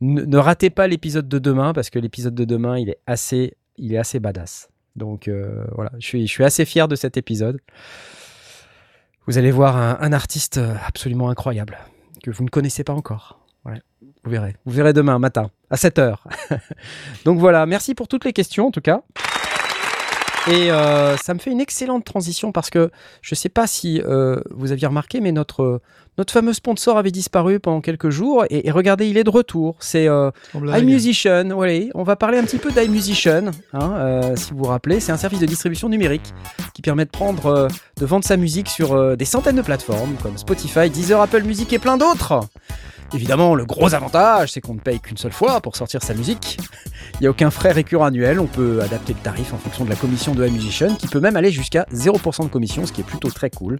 ne, ne ratez pas l'épisode de demain parce que l'épisode de demain, il est assez, il est assez badass. Donc euh, voilà, je suis, je suis assez fier de cet épisode. Vous allez voir un, artiste euh, absolument incroyable que vous ne connaissez pas encore. Vous verrez. Vous verrez demain matin à 7h. <laughs> Donc voilà, merci pour toutes les questions en tout cas. Et euh, ça me fait une excellente transition parce que je ne sais pas si euh, vous aviez remarqué, mais notre, notre fameux sponsor avait disparu pendant quelques jours. Et, et regardez, il est de retour. C'est euh, iMusician. On va parler un petit peu d'iMusician. Hein, si vous vous rappelez, c'est un service de distribution numérique qui permet de prendre, de vendre sa musique sur des centaines de plateformes comme Spotify, Deezer, Apple Music et plein d'autres. Évidemment, le gros avantage, c'est qu'on ne paye qu'une seule fois pour sortir sa musique. Il n'y a aucun frais récurrent annuel, on peut adapter le tarif en fonction de la commission de iMusician, qui peut même aller jusqu'à 0% de commission, ce qui est plutôt très cool.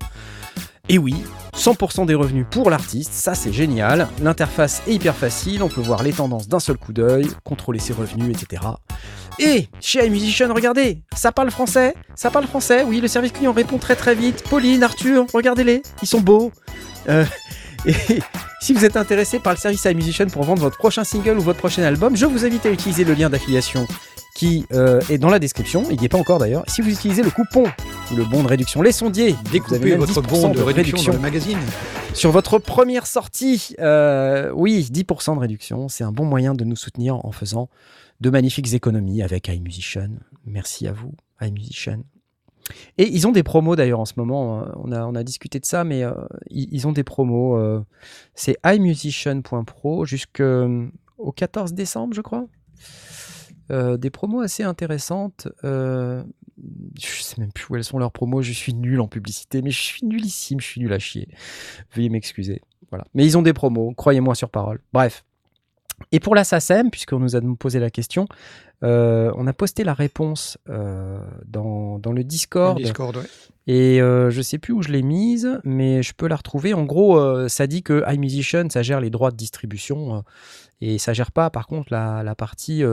Et oui, 100% des revenus pour l'artiste, ça c'est génial. L'interface est hyper facile, on peut voir les tendances d'un seul coup d'œil, contrôler ses revenus, etc. Et chez iMusician, regardez, ça parle français, ça parle français, oui, le service client répond très très vite. Pauline, Arthur, regardez-les, ils sont beaux. Euh, et si vous êtes intéressé par le service iMusician pour vendre votre prochain single ou votre prochain album, je vous invite à utiliser le lien d'affiliation qui euh, est dans la description, il n'y est pas encore d'ailleurs. Si vous utilisez le coupon ou le bon de réduction Les Sondiers, vous avez Découpez votre 10% bon de réduction dans le magazine. sur votre première sortie. Euh, oui, 10% de réduction, c'est un bon moyen de nous soutenir en faisant de magnifiques économies avec iMusician. Merci à vous, iMusician. Et ils ont des promos d'ailleurs en ce moment. euh, On a, on a discuté de ça, mais euh, ils, ont des promos. euh, c'est imusician.pro jusqu'au 14 décembre, je crois. Des promos assez intéressantes. Je sais même plus où elles sont leurs promos. Je suis nul en publicité, mais je suis nullissime. Je suis nul à chier. Veuillez m'excuser. Voilà. Mais ils ont des promos, croyez-moi sur parole. Bref. Et pour la SACEM, puisqu'on nous a posé la question, euh, on a posté la réponse euh, dans, dans le Discord. Le Discord, ouais. Et euh, je sais plus où je l'ai mise, mais je peux la retrouver. En gros, ça dit que iMusician, ça gère les droits de distribution et ça gère pas, par contre, la, la partie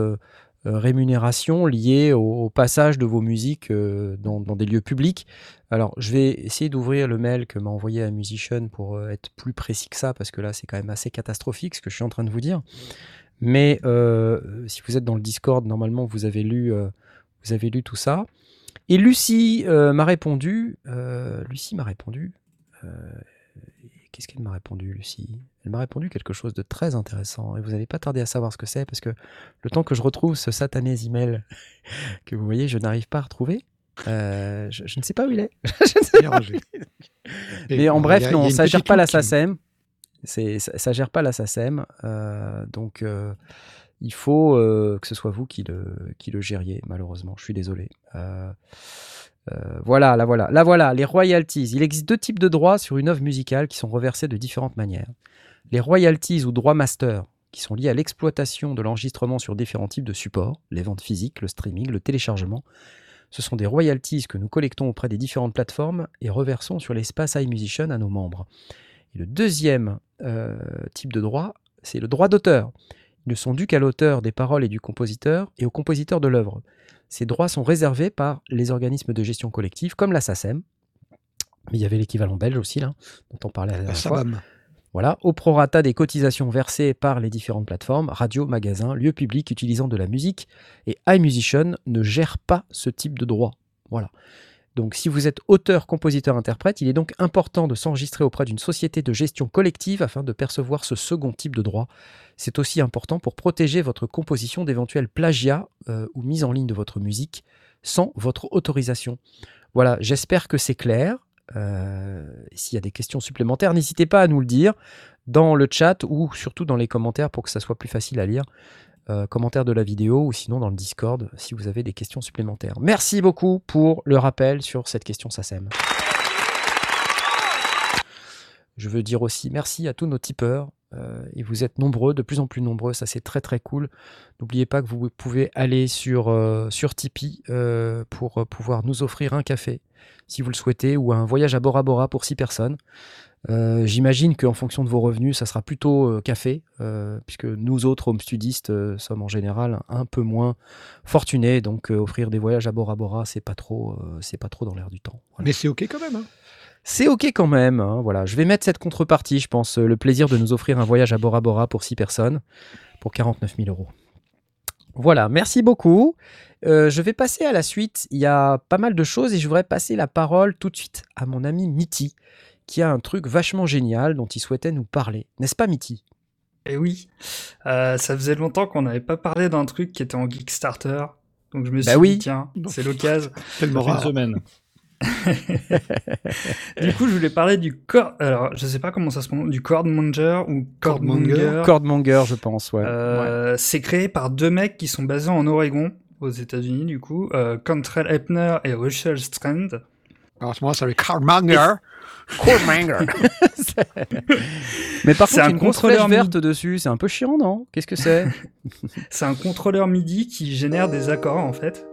rémunération liée au, au passage de vos musiques dans, dans des lieux publics. Alors, je vais essayer d'ouvrir le mail que m'a envoyé iMusician pour être plus précis que ça, parce que là, c'est quand même assez catastrophique ce que je suis en train de vous dire. Mais euh, si vous êtes dans le Discord, normalement, vous avez lu, euh, vous avez lu tout ça. Et Lucie euh, m'a répondu. Lucie m'a répondu. Qu'est-ce qu'elle m'a répondu, Lucie? Elle m'a répondu quelque chose de très intéressant. Et vous n'allez pas tarder à savoir ce que c'est, parce que le temps que je retrouve ce satané email <laughs> que vous voyez, je n'arrive pas à retrouver. je, je ne sais pas où il est. <laughs> Je ne sais pas mais en bref, a- non, ça gère petite pas la qui- SACEM. C'est, ça, ça gère pas la SACEM. euh, donc, euh, il faut euh, que ce soit vous qui le, qui le gériez, malheureusement. Je suis désolé. Voilà, la voilà. La voilà, les royalties. Il existe deux types de droits sur une œuvre musicale qui sont reversés de différentes manières. Les royalties ou droits master, qui sont liés à l'exploitation de l'enregistrement sur différents types de supports, les ventes physiques, le streaming, le téléchargement. Ce sont des royalties que nous collectons auprès des différentes plateformes et reversons sur l'espace iMusician à nos membres. Et le deuxième euh, type de droit, c'est le droit d'auteur. Ils ne sont dus qu'à l'auteur des paroles et du compositeur et au compositeur de l'œuvre. Ces droits sont réservés par les organismes de gestion collective comme la SACEM. Mais il y avait l'équivalent belge aussi, là, dont on parlait la La dernière fois. SABAM. Voilà, au prorata des cotisations versées par les différentes plateformes, radio, magasins, lieux publics utilisant de la musique, et iMusician ne gère pas ce type de droit. Voilà. Donc si vous êtes auteur, compositeur, interprète, il est donc important de s'enregistrer auprès d'une société de gestion collective afin de percevoir ce second type de droit. C'est aussi important pour protéger votre composition d'éventuels plagiats euh, ou mise en ligne de votre musique sans votre autorisation. Voilà, j'espère que c'est clair. Euh, S'il y a des questions supplémentaires, n'hésitez pas à nous le dire dans le chat ou surtout dans les commentaires pour que ça soit plus facile à lire. Euh, commentaires de la vidéo ou sinon dans le Discord si vous avez des questions supplémentaires. Merci beaucoup pour le rappel sur cette question SACEM. Je veux dire aussi merci à tous nos tipeurs. euh, et vous êtes nombreux, de plus en plus nombreux, ça c'est très très cool. N'oubliez pas que vous pouvez aller sur, euh, Tipeee euh, pour pouvoir nous offrir un café si vous le souhaitez, ou un voyage à Bora Bora pour 6 personnes. Euh, J'imagine qu'en fonction de vos revenus, ça sera plutôt euh, café, euh, puisque nous autres home studistes sommes en général un peu moins fortunés, donc offrir des voyages à Bora Bora, c'est pas trop, c'est pas trop dans l'air du temps. Voilà. Mais c'est OK quand même. hein. C'est ok quand même. hein, voilà, je vais mettre cette contrepartie, je pense, le plaisir de nous offrir un voyage à Bora Bora pour 6 personnes pour 49 000 euros. Voilà, merci beaucoup. Euh, je vais passer à la suite. Il y a pas mal de choses et je voudrais passer la parole tout de suite à mon ami Mitty, qui a un truc vachement génial dont il souhaitait nous parler. N'est-ce pas, Mitty Et oui, euh, ça faisait longtemps qu'on n'avait pas parlé d'un truc qui était en Kickstarter. Donc je me suis Bah oui. dit, tiens, c'est l'occasion. <laughs> Fait une semaine. <laughs> du coup, je voulais parler du cord. Alors, je sais pas comment ça se prononce, du Cordmonger ou Cordmonger. Cordmonger, je pense, ouais. Ouais. Euh, C'est créé par deux mecs qui sont basés en Oregon, aux États-Unis, du coup, euh, Cantrell Epner et Russell Strand. Alors à ce moment-là, ça Cordmanger. <laughs> Mais par c'est contre, un une contrôleur verte dessus, c'est un peu chiant, non? Qu'est-ce que c'est? <laughs> C'est un contrôleur MIDI qui génère des accords en fait,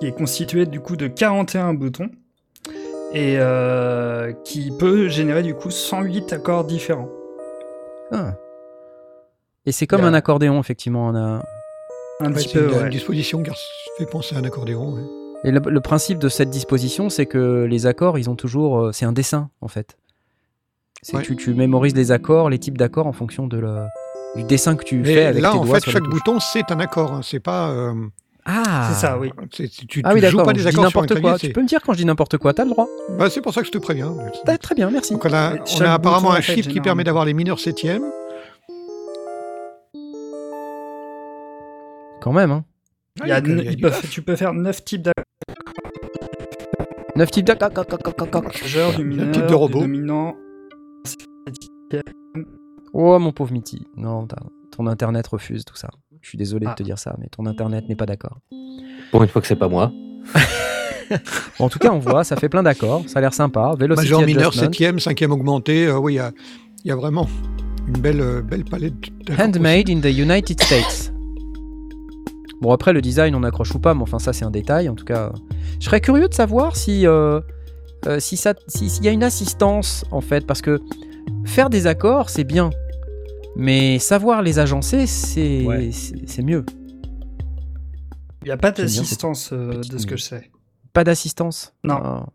qui est constitué du coup de 41 boutons et euh, qui peut générer du coup 108 accords différents. Ah. Et c'est comme un accordéon, effectivement. on a- Un Ouais, petit c'est peu, une, ouais. une disposition qui fait penser à un accordéon. ouais. Et le, le principe de cette disposition, c'est que les accords, ils ont toujours. euh, c'est un dessin, en fait. Ouais. tu, tu mémorises les accords, les types d'accords en fonction de le, du dessin que tu fais avec là, tes en doigts fait, sur les chaque bouton, c'est un accord. hein. C'est pas. euh, Ah C'est ça, oui. tu tu Ah oui, joues d'accord. pas Je des dis accords n'importe quoi. Tu peux me dire quand je dis n'importe quoi, t'as le droit. Bah, c'est pour ça que je te préviens. Ah, très bien, merci. Donc on a, on apparemment bouton, un en fait, chiffre qui permet d'avoir les mineurs septièmes. Quand même, hein. Il y a il y a ne- ils du peuvent- taf. tu peux faire 9 types d'accords Neuf types du mineur, type de robot. dominant. Oh, mon pauvre Mitty. Non, ton internet refuse tout ça. Je suis désolé Ah. de te dire ça, mais ton internet n'est pas d'accord. Pour une fois que c'est pas moi. Bon, <laughs> en tout cas, on voit, ça fait plein d'accords. Ça a l'air sympa. Velocity Majeur, mineur, adjustment. septième, cinquième augmenté. euh, oui, il y a, il y a vraiment une belle, euh, belle palette. Handmade in the United States. Bon, après, le design, on accroche ou pas, mais enfin, ça, c'est un détail. En tout cas, je serais curieux de savoir si. euh, euh, si ça, si- s'il y a une assistance, en fait, parce que faire des accords, c'est bien. Mais savoir les agencer, c'est Ouais. mieux. Il n'y a pas d'assistance euh, de ce que je sais. Pas d'assistance? Non. Ah.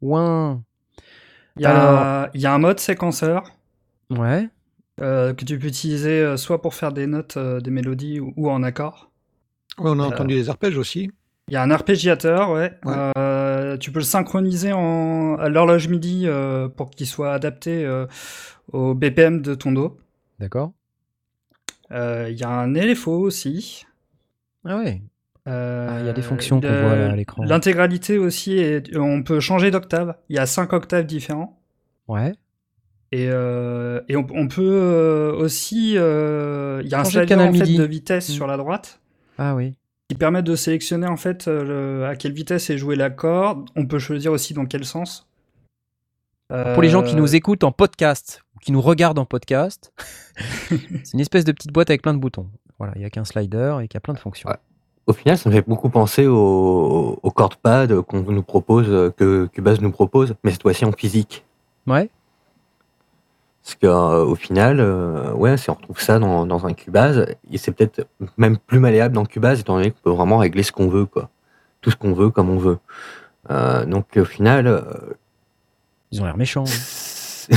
Ouin. Il y, a, il y a un mode séquenceur Ouais. euh, que tu peux utiliser soit pour faire des notes, euh, des mélodies ou, ou en accord. Ouais, on a Euh, entendu des arpèges aussi. Il y a un arpégiateur, ouais. Ouais. Euh, tu peux le synchroniser en, à l'horloge MIDI euh, pour qu'il soit adapté euh, au BPM de ton dos. D'accord. Euh, Il y a un LFO aussi. Ah ouais. Euh, Ah, il y a des fonctions qu'on voit là à l'écran. L'intégralité aussi, est, on peut changer d'octave. Il y a cinq octaves différents. Ouais. Et, euh, et on, on peut aussi. euh, Il y a un slider canal en fait, MIDI. de vitesse Mm. sur la droite Ah oui. qui permet de sélectionner en fait euh, le- à quelle vitesse est joué l'accord. On peut choisir aussi dans quel sens. Pour les gens qui Euh, nous écoutent en podcast, ou qui nous regardent en podcast, <laughs> c'est une espèce de petite boîte avec plein de boutons. Voilà, il y a qu'un slider et qui a plein de fonctions. Ouais. Au final, ça me fait beaucoup penser au, au chordpad qu'on nous propose, euh, que Cubase nous propose, mais cette fois-ci en physique. Ouais. Parce qu'au final, euh, ouais, si on retrouve ça dans, dans un Cubase, et c'est peut-être même plus malléable dans Cubase, étant donné qu'on peut vraiment régler ce qu'on veut, quoi. Tout ce qu'on veut, comme on veut. Euh, donc au final, euh, Ils ont l'air méchants. hein. <laughs>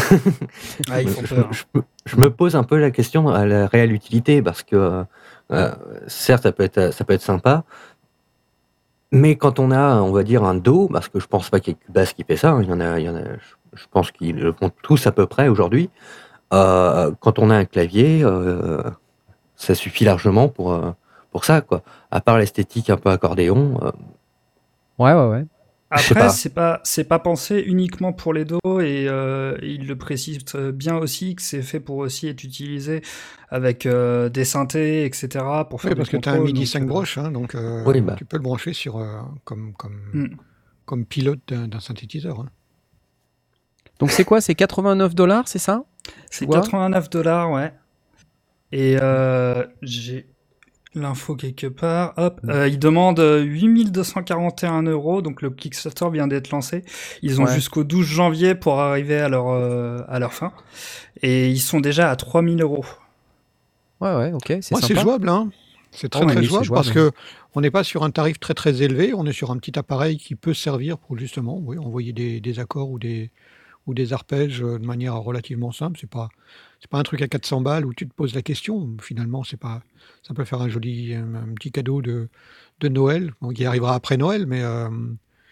Ah, ils je, font peur. je me- je me pose un peu la question à la réelle utilité parce que euh, certes ça peut être ça peut être sympa, mais quand on a on va dire un Do, parce que je pense pas qu'il y ait Cubase qui fait ça, hein, il y en a, il y en a je, je pense qu'ils le font tous à peu près aujourd'hui. euh, quand on a un clavier, euh, ça suffit largement pour euh, pour ça quoi. À part l'esthétique un peu accordéon, euh, Ouais, ouais, ouais. Je sais Après, pas. c'est pas c'est pas pensé uniquement pour les dos et euh, il le précise bien aussi que c'est fait pour aussi être utilisé avec euh, des synthés, etc. Pour faire Oui, parce que tu as un MIDI donc, 5 euh, broches, hein, donc euh, Oui, bah. tu peux le brancher sur, euh, comme, comme, Mm. comme pilote d'un d'un synthétiseur. hein. Donc c'est quoi? C'est 89 dollars, c'est ça? C'est vois? 89 dollars, ouais. Et euh, j'ai l'info quelque part. Hop, euh, ils demandent euh, 8241 euros, donc le Kickstarter vient d'être lancé. Ils ont Ouais. jusqu'au 12 janvier pour arriver à leur, euh, à leur fin. Et ils sont déjà à 3000 euros. Ouais, ouais, ok, c'est Moi, c'est sympa. jouable, hein. C'est très très oui, jouable, jouable, parce que on n'est pas sur un tarif très très élevé, on est sur un petit appareil qui peut servir pour justement oui, envoyer des, des accords ou des, ou des arpèges euh, de manière relativement simple. C'est pas c'est pas un truc à 400 balles où tu te poses la question. Finalement, c'est pas ça peut faire un joli un, un petit cadeau de, de Noël, bon, qui arrivera après Noël, mais euh,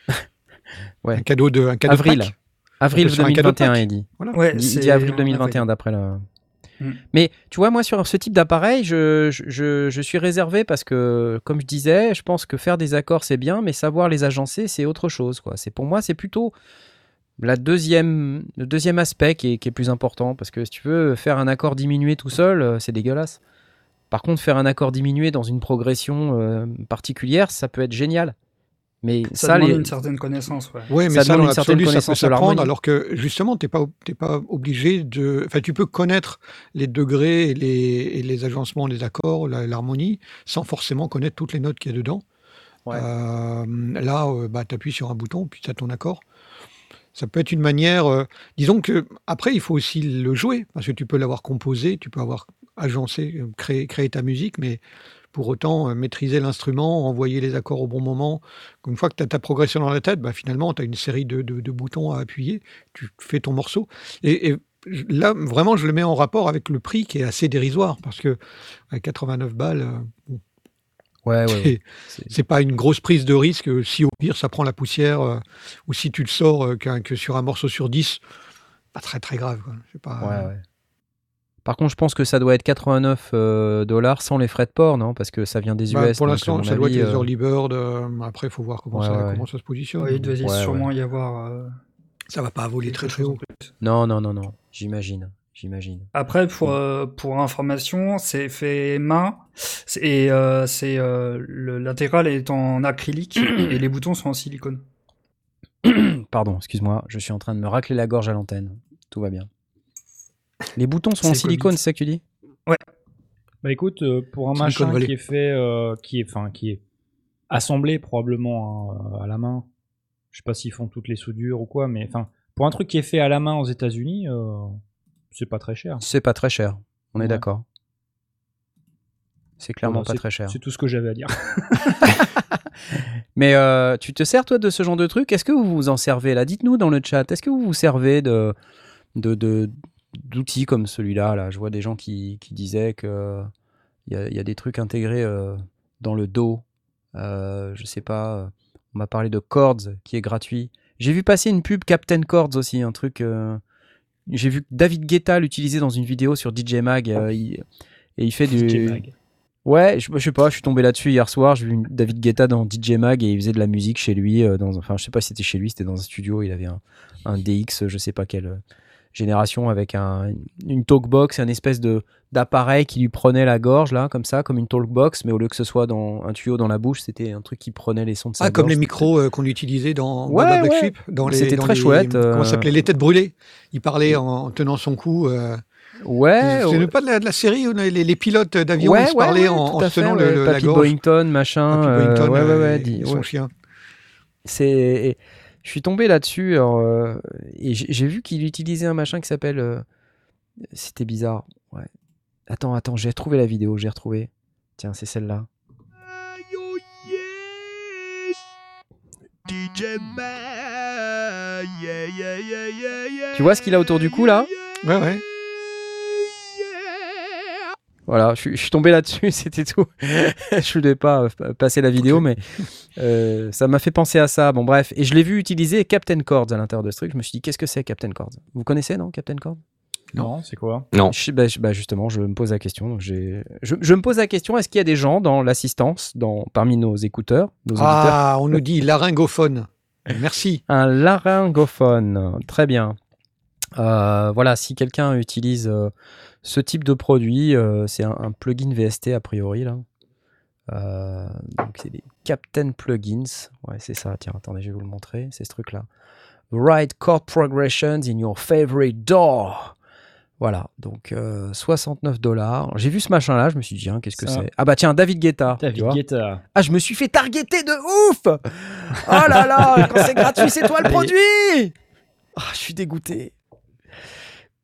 <laughs> Ouais. un cadeau de un cadeau Avril. Avril On peut faire un cadeau de 2021, Pâques. il dit. Voilà. Ouais, Il- dit avril en 2021 avril. d'après le. Mm. Mais tu vois, moi, sur ce type d'appareil, je, je- je, je suis réservé parce que, comme je disais, je pense que faire des accords, c'est bien, mais savoir les agencer, c'est autre chose. Quoi. C'est, pour moi, c'est plutôt la deuxième, le deuxième aspect qui est, qui est plus important. Parce que si tu veux faire un accord diminué tout seul, euh, c'est dégueulasse. Par contre, faire un accord diminué dans une progression euh, particulière, ça peut être génial. Mais Ça, ça, demande les- une certaine connaissance, ouais. Oui, mais Ça ça, demande dans une certaine l'absolu, ça peut connaissance de s'apprendre, l'harmonie. alors que justement, tu n'es pas, t'es pas obligé de... Enfin, tu peux connaître les degrés et les, et les agencements des accords, l'harmonie, sans forcément connaître toutes les notes qu'il y a dedans. Ouais. Euh, là, bah, tu appuies sur un bouton, puis tu as ton accord. Ça peut être une manière... euh, disons que après, il faut aussi le jouer, parce que tu peux l'avoir composé, tu peux avoir agencé, euh, créé, créé ta musique, mais pour autant euh, maîtriser l'instrument, envoyer les accords au bon moment. Une fois que tu as ta progression dans la tête, bah, finalement, tu as une série de, de- boutons à appuyer, tu fais ton morceau. Et, là, vraiment, je le mets en rapport avec le prix qui est assez dérisoire, parce que à 89 balles, euh, Ouais, ouais, ouais. c'est- pas une grosse prise de risque. euh, Si au pire, ça prend la poussière, euh, ou si tu le sors euh, qu'un- que sur un morceau sur 10, pas très très grave. quoi. C'est pas, Ouais, ouais. Par contre, je pense que ça doit être 89 euh, dollars sans les frais de port, non? Parce que ça vient des US. Bah, pour donc, à l'instant, ça doit être les early bird. euh, après, il faut voir comment, Ouais, ça, ouais. comment ça se positionne. Ouais, il doit sûrement y avoir. euh, Ça va pas voler très très haut. plus. Non, non, non, non. J'imagine. J'imagine. Après, pour, euh, pour information, c'est fait main et euh, c'est euh, le- l'intégrale est en acrylique <clears throat> et les boutons sont en silicone. <clears throat> Pardon, excuse-moi. Je suis en train de me racler la gorge à l'antenne. Tout va bien. Les boutons sont en silicone, c'est ça que tu dis? Bah écoute, euh, pour un machin qui est fait, euh, qui est, enfin, qui est assemblé probablement hein, à la main. Je sais pas s'ils font toutes les soudures ou quoi, mais enfin, pour un truc qui est fait à la main aux États-Unis, euh, c'est pas très cher. C'est pas très cher. On est d'accord. C'est clairement pas très cher. C'est tout ce que j'avais à dire. <laughs> Mais euh, tu te sers toi de ce genre de truc? Est-ce que vous vous en servez? Là Dites-nous dans le chat. Est-ce que vous vous servez de d'outils comme celui-là? Là Je vois des gens qui, qui disaient que il y a, il y a des trucs intégrés euh, dans le dos. Euh, je sais pas. euh, On m'a parlé de Chords qui est gratuit. J'ai vu passer une pub Captain Chords aussi, un truc. euh, J'ai vu David Guetta l'utiliser dans une vidéo sur DJ Mag. euh, il- et il fait du. DJ Mag. Ouais, je, je sais pas, je suis tombé là-dessus hier soir. J'ai vu David Guetta dans DJ Mag et il faisait de la musique chez lui. euh, dans, enfin, je sais pas si c'était chez lui, c'était dans un studio. Il avait un, un DX, je sais pas quelle euh, génération, avec un, une talkbox, un espèce de d'appareil qui lui prenait la gorge là, comme ça, comme une talkbox, mais au lieu que ce soit dans un tuyau dans la bouche, c'était un truc qui prenait les sons de sa Ah, comme les micros euh, qu'on utilisait dans Ouais, Black ouais. Dans les, C'était dans très les- chouette, euh. Comment ça s'appelait Les têtes brûlées. Il parlait en tenant son cou. euh, Ouais, c'est ouais. pas de la, de la série où les, les pilotes d'avion Ouais, ils se ouais, parlaient en, se tenant le- le- la gorge. Boyington, machin. Papy euh, Boyington, ouais, ouais, euh, ouais, son chien. C'est, je suis tombé là-dessus alors, euh, et j'ai j'ai vu qu'il utilisait un machin qui s'appelle. euh, C'était bizarre. Ouais. Attends, attends, j'ai retrouvé la vidéo, j'ai retrouvé. Tiens, c'est celle-là. Tu vois ce qu'il a autour du cou là? Ouais, ouais. Voilà, je, suis- je suis tombé là-dessus, <laughs> c'était tout. je voulais pas euh, passer la vidéo, mais euh, ça m'a fait penser à ça. Bon, bref. Et je l'ai vu utiliser Captain Chords à l'intérieur de ce truc. Je me suis dit, qu'est-ce que c'est Captain Chords Vous connaissez, non, Captain Chords Non, c'est quoi? Non. Je- bah, je- bah, justement, je me pose la question. donc j'ai- je, je me pose la question est-ce qu'il y a des gens dans l'assistance, dans, parmi nos écouteurs, nos auditeurs? Ah, on nous dit laryngophone. Merci. Un laryngophone, très bien. Euh, voilà, si quelqu'un utilise euh, ce type de produit, euh, c'est un, un plugin VST a priori là. Euh, donc c'est des Captain Plugins. Ouais, c'est ça. Tiens, attendez, je vais vous le montrer. C'est ce truc-là. Write chord progressions in your favorite DAW. Voilà, donc euh, 69 dollars. J'ai vu ce machin-là, je me suis dit, hein, qu'est-ce que c'est? Ah bah tiens, David Guetta. David. Guetta. Ah, je me suis fait targeter de ouf Oh là là, quand c'est gratuit, c'est toi le <laughs> produit Ah, je suis dégoûté.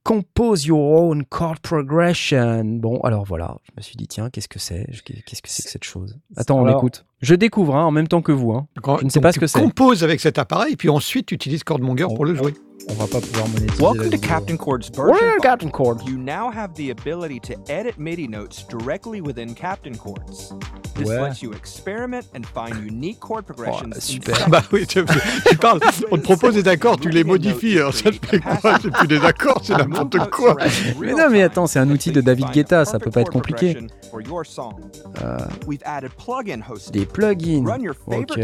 Compose your own chord progression. Bon, alors voilà, je me suis dit, tiens, qu'est-ce que c'est? Qu'est-ce que c'est que cette chose? Attends, on Alors- l'écoute. Je découvre hein, en même temps que vous. Hein. Je ne sais pas ce que c'est. composes avec cet appareil, puis ensuite tu utilises Chordmonger pour le jouer. On va pas pouvoir monétiser. Welcome to. Captain Chord's Ouais, version. Captain Chord. You now have the ability to edit MIDI notes directly within Captain Chords. This Ouais. lets you experiment and find unique chord progressions. in super. <laughs> Bah oui, tu, tu parles, <laughs> on te propose des accords, tu les modifies. Alors ça te fait quoi C'est plus des accords, c'est n'importe quoi. Mais non, mais attends, c'est un outil de David Guetta, ça peut pas être compliqué. Euh, des plugins. Ok.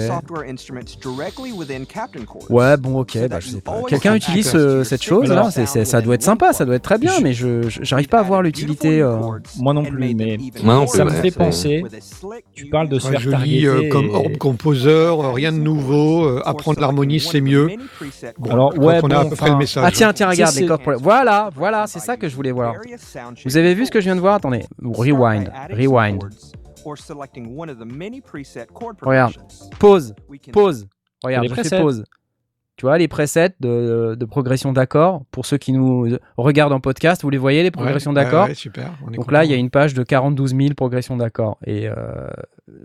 Ouais, bon, ok, bah, je sais pas. Quelqu'un have utilise ce- cette chose là ça doit être sympa, ça doit être très bien, mais je, j'arrive pas à voir l'utilité. euh, Moi non plus, mais Moi non ça me ouais, fait penser. Tu parles de se Ouais, faire je lis targeter. euh, comme et- Orb Composer, euh, rien de nouveau, euh, apprendre l'harmonie c'est mieux. Bon, Alors, ouais, qu'on a à peu près le message. Ah tiens, tiens, regarde c'est- les cordes. pour- Voilà, voilà, c'est ça que je voulais voir. Vous avez vu ce que je viens de voir? Attendez, rewind, rewind. Regarde. Pause, pause. Regarde, les je fais presets. pause. Tu vois les presets de, de progression d'accords. Pour ceux qui nous regardent en podcast, vous les voyez les progressions ouais, d'accords ouais, super. on est Donc content. là, il y a une page de 42 000 progressions d'accords. Et euh,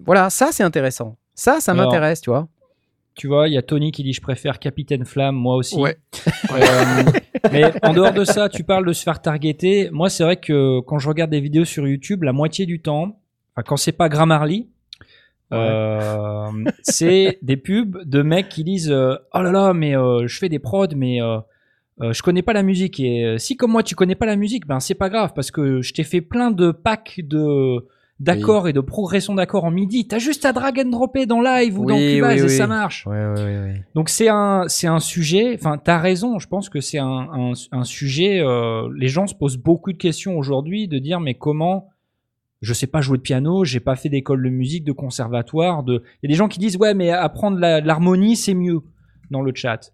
voilà, ça c'est intéressant. Ça, ça m'intéresse, tu vois. Tu vois, il y a Tony qui dit je préfère Capitaine Flamme, moi aussi. Ouais. <laughs> Euh, mais en dehors de ça, tu parles de se faire targeter. Moi, c'est vrai que quand je regarde des vidéos sur YouTube, la moitié du temps, enfin, quand c'est pas Grammarly, euh, c'est des pubs de mecs qui disent euh, oh là là, mais euh, je fais des prods, mais je connais pas la musique. Et si comme moi tu connais pas la musique, ben c'est pas grave parce que je t'ai fait plein de packs de d'accords et de progression d'accords en midi. T'as juste à drag and dropper dans live ou dans Cubase oui, et ça marche. Donc c'est un c'est un sujet. Enfin, t'as raison. Je pense que c'est un, un, un sujet. les gens se posent beaucoup de questions aujourd'hui de dire mais comment je sais pas jouer de piano, j'ai pas fait d'école de musique, de conservatoire. De il y a des gens qui disent ouais mais apprendre la- l'harmonie c'est mieux dans le chat.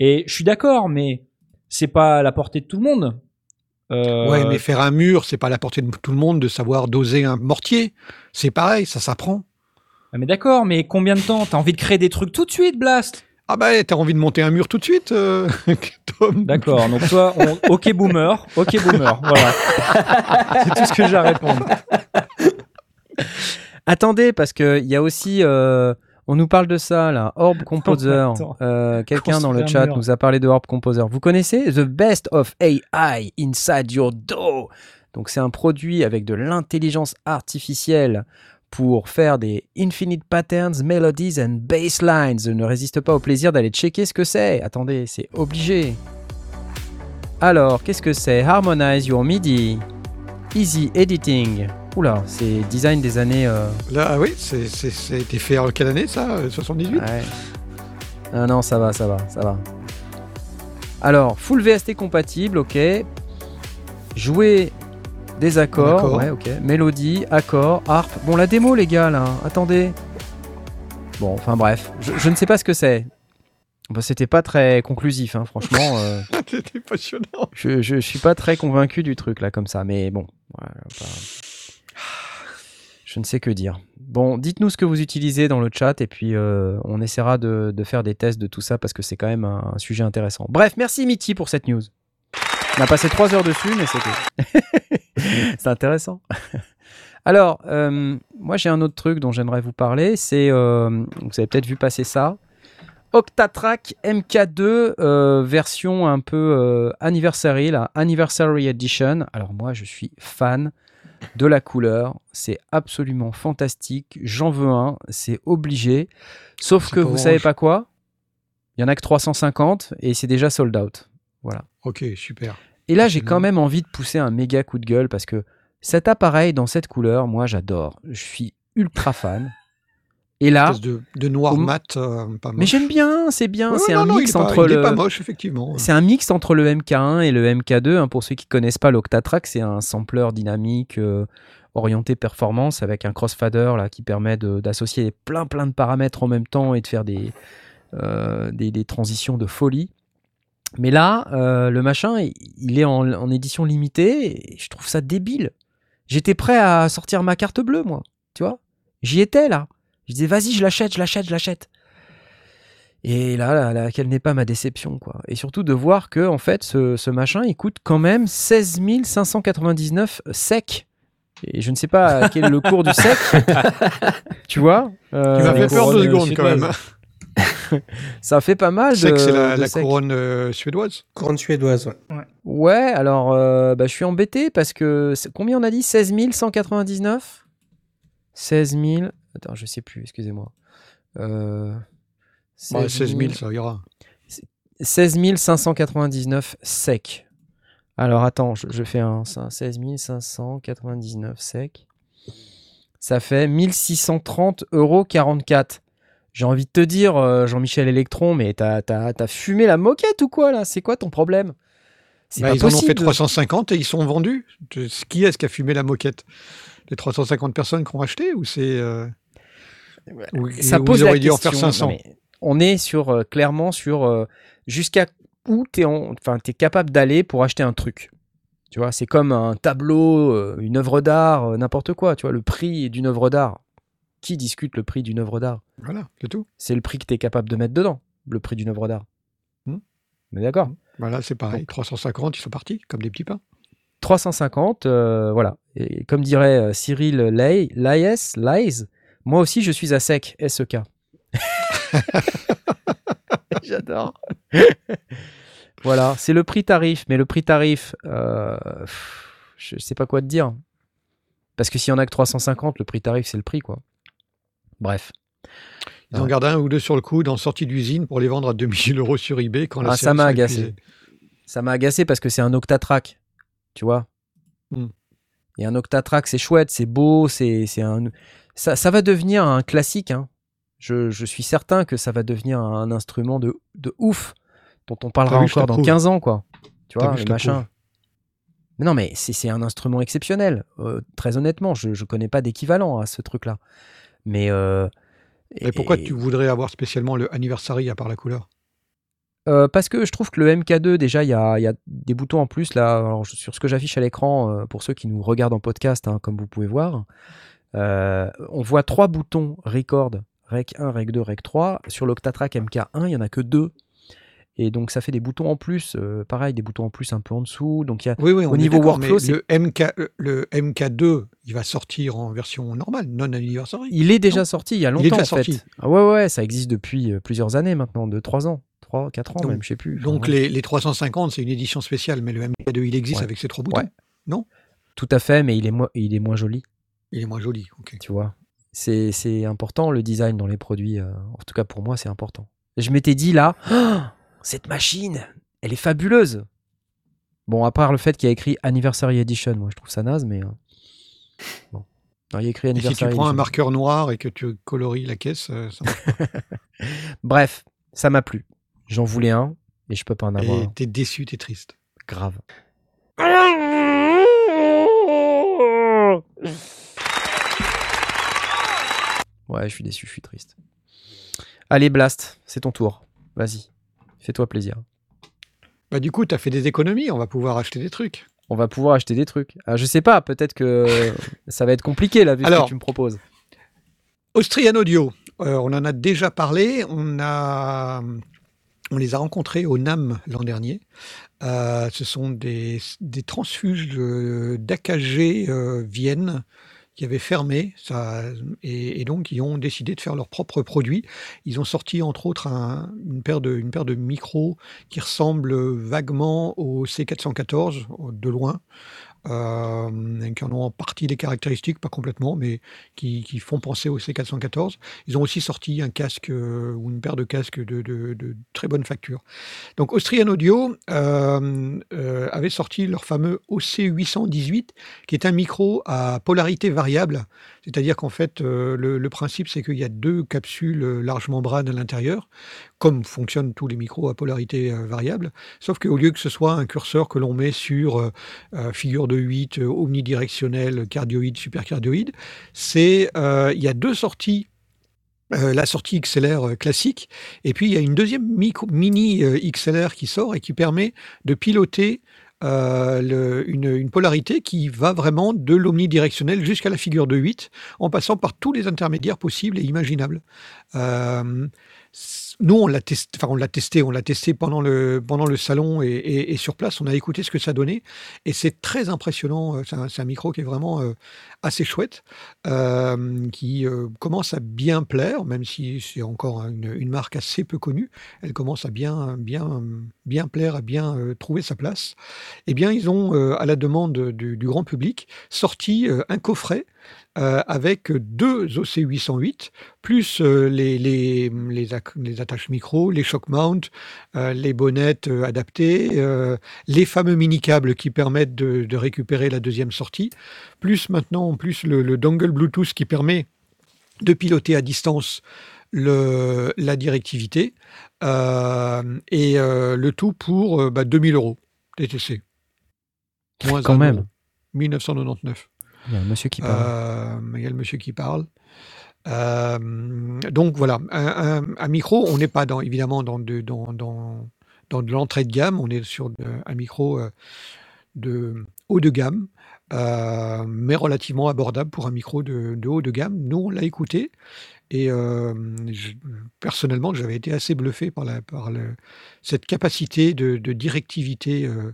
Et je suis d'accord, mais c'est pas à la portée de tout le monde. Euh, Ouais, mais faire un mur, c'est pas à la portée de tout le monde de savoir doser un mortier. C'est pareil, ça s'apprend. ah, mais d'accord, mais combien de temps? T'as envie de créer des trucs tout de suite, Blast? Ah bah, t'as envie de monter un mur tout de suite, euh, <laughs> Tom? D'accord, donc toi, on- ok boomer, ok boomer, voilà. <laughs> C'est tout ce que j'ai à répondre. Attendez, parce qu'il y a aussi. euh, on nous parle de ça là, Orb <laughs> Composer. Euh, Quelqu'un dans le chat mur. nous a parlé de Orb Composer. Vous connaissez The Best of AI Inside Your DAW Donc c'est un produit avec de l'intelligence artificielle pour faire des infinite patterns, melodies and basslines. Ne résiste pas au plaisir d'aller checker ce que c'est. Attendez, c'est obligé. Alors, qu'est-ce que c'est? Harmonize your MIDI. Easy editing. Oula, c'est design des années. euh, Là, ah oui, c'était fait en quelle année, ça euh, 78 Ouais. Ah non, ça va, ça va, ça va. Alors, full VST compatible, ok. Jouer des accords, D'accord. ouais, ok. Mélodie, accords, harpe. Bon, la démo, les gars, là, attendez. Bon, enfin bref, je, je ne sais pas ce que c'est. Bah, C'était pas très conclusif, hein, franchement. <laughs> euh, C'était passionnant. je, je, je suis pas très convaincu du truc, là, comme ça, mais bon. voilà, bah, je ne sais que dire. Bon, dites-nous ce que vous utilisez dans le chat et puis euh, on essaiera de, de faire des tests de tout ça parce que c'est quand même un, un sujet intéressant. Bref, merci Mitty pour cette news. On a passé trois heures dessus, mais c'était. <laughs> c'est intéressant. Alors, euh, moi j'ai un autre truc dont j'aimerais vous parler. C'est. euh, vous avez peut-être vu passer ça. Octatrack MK2 euh, version un peu anniversary, la Anniversary Edition. Alors moi je suis fan de la couleur, c'est absolument fantastique, j'en veux un, c'est obligé. Sauf que vous savez pas quoi? Il y en a que 350 et c'est déjà sold out. Voilà. Ok, super. Et là, j'ai quand bon. même envie de pousser un méga coup de gueule parce que cet appareil dans cette couleur, moi j'adore. Je suis ultra fan. Et là, de, de noir mat, euh, pas mais moche. j'aime bien, c'est bien, Ouais, c'est un non, non, mix il est pas- entre est le pas moche, effectivement. c'est un mix entre le MK1 et le MK2. hein. Pour ceux qui connaissent pas l'Octatrack, c'est un sampler dynamique euh, orienté performance avec un crossfader là qui permet d'associer plein plein de paramètres en même temps et de faire des euh, des, des transitions de folie. Mais là, euh, le machin, il- est en, en édition limitée et je trouve ça débile. J'étais prêt à sortir ma carte bleue, moi. Tu vois J'y étais là. Je disais, vas-y, je l'achète, je l'achète, je l'achète. Et là, là, là, quelle n'est pas ma déception, quoi. Et surtout de voir que, en fait, ce, ce machin, il coûte quand même 16 599 sec. Et je ne sais pas quel est le cours du sec. <laughs> tu vois euh, Tu m'as fait peur deux couronne secondes quand même. <laughs> Ça fait pas mal. C'est que c'est la, de la couronne euh, suédoise. Couronne suédoise, ouais. Ouais, alors euh, bah, je suis embêté parce que combien on a dit? 16 199 16 000. Attends, je sais plus, excusez-moi. Euh, Ouais, 16 000, ça ira. 16 599 sec. Alors attends, je, je fais un ça, 16 599 sec. Ça fait 1630 euros 44. J'ai envie de te dire, euh, Jean-Michel Electron, mais t'as t'as- t'as fumé la moquette ou quoi là? C'est quoi ton problème? C'est Bah, pas ils en ont possible fait de- 350 et ils sont vendus. Tu- Qui est-ce qui a fumé la moquette? Les 350 personnes qui ont acheté ou c'est. euh, ou- ça ou pose ils la auraient dû question. en faire 500 Non, mais on est sur euh, clairement sur euh, jusqu'à où tu es, enfin, es capable d'aller pour acheter un truc? Tu vois, c'est comme un tableau, euh, une œuvre d'art, euh, n'importe quoi. Tu vois, le prix d'une œuvre d'art. Qui discute le prix d'une œuvre d'art Voilà, c'est tout. C'est le prix que tu es capable de mettre dedans, le prix d'une œuvre d'art. Hmm. Mais d'accord. Voilà, c'est pareil. 350, ils sont partis, comme des petits pains. 350, euh, voilà. Et comme dirait euh, Cyril Lay, Laes, moi aussi je suis à sec, SEK. <laughs> J'adore. <laughs> voilà, c'est le prix tarif, mais le prix tarif, euh, je sais pas quoi te dire. Parce que s'il y en a que 350, le prix tarif c'est le prix, quoi. Bref. Ils en Ouais. gardent un ou deux sur le coude en sortie d'usine pour les vendre à 2000 euros sur eBay quand la Ah, ça m'a agacé. Ça m'a agacé parce que c'est un octatrack, tu vois. Hmm. Et un octatrack, c'est chouette, c'est beau, c'est un. Ça, ça va devenir un classique. Hein. Je, je suis certain que ça va devenir un instrument de, de ouf dont on parlera encore dans t'approuve. 15 ans, quoi. Tu vois, le machin. Mais non, mais c'est c'est un instrument exceptionnel. Euh, très honnêtement, je ne connais pas d'équivalent à ce truc-là. Mais. euh, Et pourquoi et- tu voudrais avoir spécialement le anniversary à part la couleur? Euh, parce que je trouve que le MK2, déjà, il y a, il y a des boutons en plus là. Alors, sur ce que j'affiche à l'écran, euh, pour ceux qui nous regardent en podcast, hein, comme vous pouvez voir, euh, on voit trois boutons record, rec 1, rec 2, rec 3. Sur l'Octatrack MK1, il y en a que deux. Et donc, ça fait des boutons en plus. euh, pareil, des boutons en plus un peu en dessous. Donc, il y a, Oui, oui, au niveau workflow, le, MK, le MK2, il va sortir en version normale, non anniversary. il est déjà Non sorti il y a Il est longtemps déjà en fait. sorti. Ah ouais, ouais, ça existe depuis euh, plusieurs années maintenant, de 3 ans. 3, 4 ans Donc- même, je sais plus. Donc les, les 350, c'est une édition spéciale, mais le MK2, il existe Ouais. avec ses trois boutons. Ouais. Tout à fait, mais il est, mo- il est moins joli. Il est moins joli. ok. tu vois. C'est, important le design dans les produits. euh, en tout cas, pour moi, c'est important. Je m'étais dit là, <gasps> Ah, cette machine, elle est fabuleuse. Bon, à part le fait qu'il y a écrit Anniversary Edition, moi je trouve ça naze, mais. euh, Bon. Non, il y a écrit Et si tu Anniversary prends un marqueur noir et que tu colories la caisse, euh, ça. <laughs> Bref, ça m'a plu. J'en voulais un et je peux pas en avoir Et t'es déçu, t'es triste. Grave. Ouais, je suis déçu, je suis triste. Allez, Blast, c'est ton tour. Vas-y, fais-toi plaisir. Bah du coup, t'as fait des économies, on va pouvoir acheter des trucs. On va pouvoir acheter des trucs. Ah, je sais pas, peut-être que <laughs> ça va être compliqué là, vu ce que tu me proposes. Austrian Audio, euh, on en a déjà parlé, on, a, on les a rencontrés au NAM l'an dernier. Euh, ce sont des, des transfuges de- d'AKG euh, Vienne qui avaient fermé et, donc ils ont décidé de faire leurs propres produits. Ils ont sorti entre autres un- une, paire de, une paire de micros qui ressemblent vaguement au C414 de loin. Euh, qui en ont en partie les caractéristiques, pas complètement, mais qui, font penser au C414. Ils ont aussi sorti un casque euh, ou une paire de casques de, très bonne facture. Donc Austrian Audio euh, avait sorti leur fameux OC818, qui est un micro à polarité variable. C'est-à-dire qu'en fait, le, le principe, c'est qu'il y a deux capsules large membrane à l'intérieur, comme fonctionnent tous les micros à polarité euh, variable. Sauf qu'au lieu que ce soit un curseur que l'on met sur euh, euh, figure de 8, euh, omnidirectionnel, cardioïde, supercardioïde, c'est il y a deux sorties. la sortie XLR classique, et puis il y a une deuxième mini XLR qui sort et qui permet de piloter une, polarité qui va vraiment de l'omnidirectionnel jusqu'à la figure de 8, en passant par tous les intermédiaires possibles et imaginables. Nous, on l'a testé, on l'a testé, pendant le, salon et, sur place, on a écouté ce que ça donnait, et c'est très impressionnant. euh, C'est un, micro qui est vraiment euh, assez chouette, euh, qui commence à bien plaire, même si c'est encore une, marque assez peu connue. Elle commence à bien, bien, bien plaire, à bien trouver sa place. Eh bien, ils ont, à la demande du, grand public, sorti un coffret euh, avec deux OC808, plus euh, les, les, les, ac- les attaches micro, les shock mount, euh, les bonnettes euh, adaptées, les fameux mini-câbles qui permettent de, de récupérer la deuxième sortie, plus maintenant en plus le, le dongle Bluetooth qui permet de piloter à distance le, la directivité, et le tout pour euh, bah, 2000 euros TTC. Moins Quand même. euro. 1999. Il y a un monsieur qui parle. Euh, le monsieur qui parle. Euh, donc voilà, un, micro, on n'est pas dans, évidemment dans de, l'entrée de gamme, on est sur un micro euh, de haut de gamme, euh, mais relativement abordable pour un micro de, haut de gamme. Nous, on l'a écouté et euh, personnellement, j'avais été assez bluffé par, le- cette capacité de, directivité euh, euh,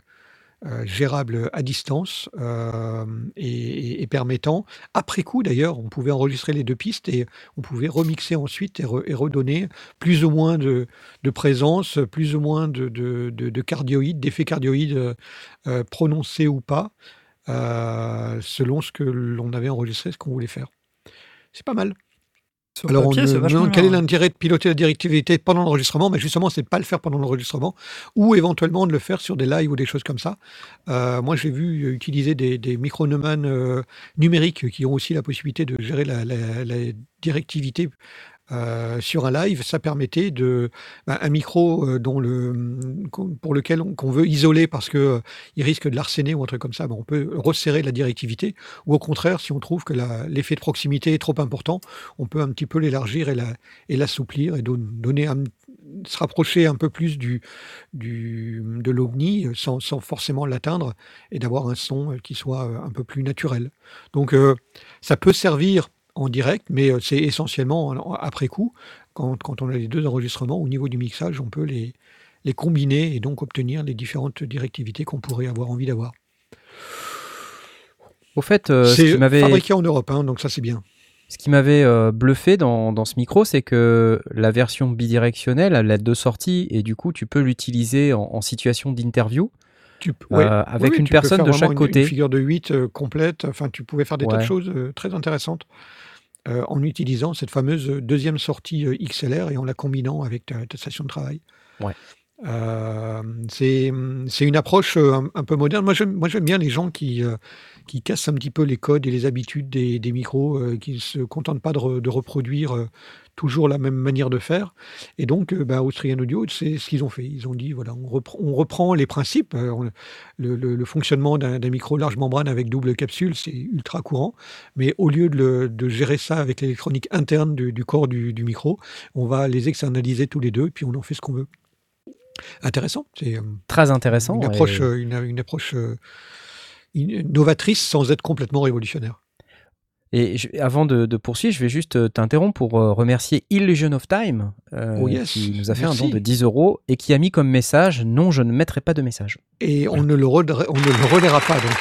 gérable à distance euh, et, et- et permettant, après coup d'ailleurs, on pouvait enregistrer les deux pistes et on pouvait remixer ensuite et, re- et redonner plus ou moins de, présence, plus ou moins de, de, de- de cardioïdes, d'effets cardioïdes euh, euh, prononcés ou pas, euh, selon ce que l'on avait enregistré, ce qu'on voulait faire. C'est pas mal. Sur Alors, papier, on demande quel est l'intérêt de piloter la directivité pendant l'enregistrement? Mais justement, c'est de pas le faire pendant l'enregistrement, ou éventuellement de le faire sur des lives ou des choses comme ça. Euh, moi, j'ai vu utiliser des, des micro euh, numériques qui ont aussi la possibilité de gérer la, la- la directivité euh, sur un live, ça permettait de ben, un micro euh, dont le qu'on- pour lequel on, qu'on veut isoler parce que euh, il risque de l'arsener ou un truc comme ça, ben, on peut resserrer la directivité. Ou au contraire, si on trouve que l'effet de proximité est trop important, on peut un petit peu l'élargir et la- et l'assouplir et don- donner se rapprocher un peu plus du, du de l'OVNI sans, sans forcément l'atteindre et d'avoir un son qui soit un peu plus naturel. Donc ça peut servir en direct, mais euh, c'est essentiellement en- après coup, quand, quand on a les deux enregistrements, au niveau du mixage, on peut les, les combiner et donc obtenir les différentes directivités qu'on pourrait avoir envie d'avoir. Au fait, euh, ce c'est m'avait fabriqué en Europe, hein, donc ça c'est bien. Ce qui m'avait euh, bluffé dans, dans ce micro, c'est que la version bidirectionnelle, elle a deux sorties et du coup, tu peux l'utiliser en, en situation d'interview. Tu, Euh, avec oui, une tu personne de chaque une- côté. Une figure de 8 euh, complète, enfin tu pouvais faire des tas de choses euh, très intéressantes euh, en utilisant cette fameuse deuxième sortie euh, XLR et en la combinant avec ta, ta station de travail. Ouais. Euh, c'est une approche un, un peu moderne. Moi, j'aime moi, j'aime bien les gens qui, euh, qui cassent un petit peu les codes et les habitudes des, des micros, euh, qui ne se contentent pas de, re- de reproduire toujours la même manière de faire. Et donc, euh, bah, Austrian Audio, c'est ce qu'ils ont fait. Ils ont dit, voilà, on, repre- on reprend les principes. euh, on- le, le- le fonctionnement d'un micro large membrane avec double capsule, c'est ultra courant. Mais au lieu de, le- de gérer ça avec l'électronique interne du, du corps du, du micro, on va les externaliser tous les deux, puis on en fait ce qu'on veut. Intéressant. C'est euh, Très intéressant. une approche, et- une, une approche euh, in- novatrice sans être complètement révolutionnaire. Et je- avant de, de poursuivre, je vais juste euh, t'interrompre pour euh, remercier Illusion of Time, euh, Oh yes, qui nous a fait merci. un don de 10 euros et qui a mis comme message Non, je ne mettrai pas de message. Et on ne le, on ne le relaiera pas. Donc.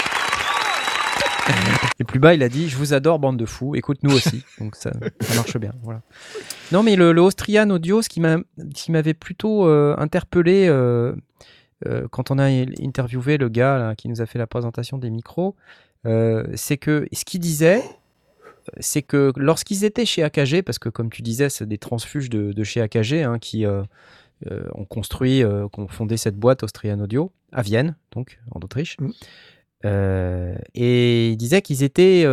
Et plus bas, il a dit Je vous adore, bande de fous, écoute nous aussi. <laughs> Donc ça, ça marche bien. Voilà. Non, mais le, le Austrian Audio, ce qui m'avait plutôt euh, interpellé euh, quand on a interviewé le gars là, qui nous a fait la présentation des micros, c'est que ce qu'il disait, c'est que lorsqu'ils étaient chez AKG, parce que comme tu disais, c'est des transfuges de, de chez AKG hein, qui euh, euh, ont construit, euh, qui ont fondé cette boîte Austrian Audio à Vienne, donc en Autriche. Mm. Euh, et il disait qu'ils étaient,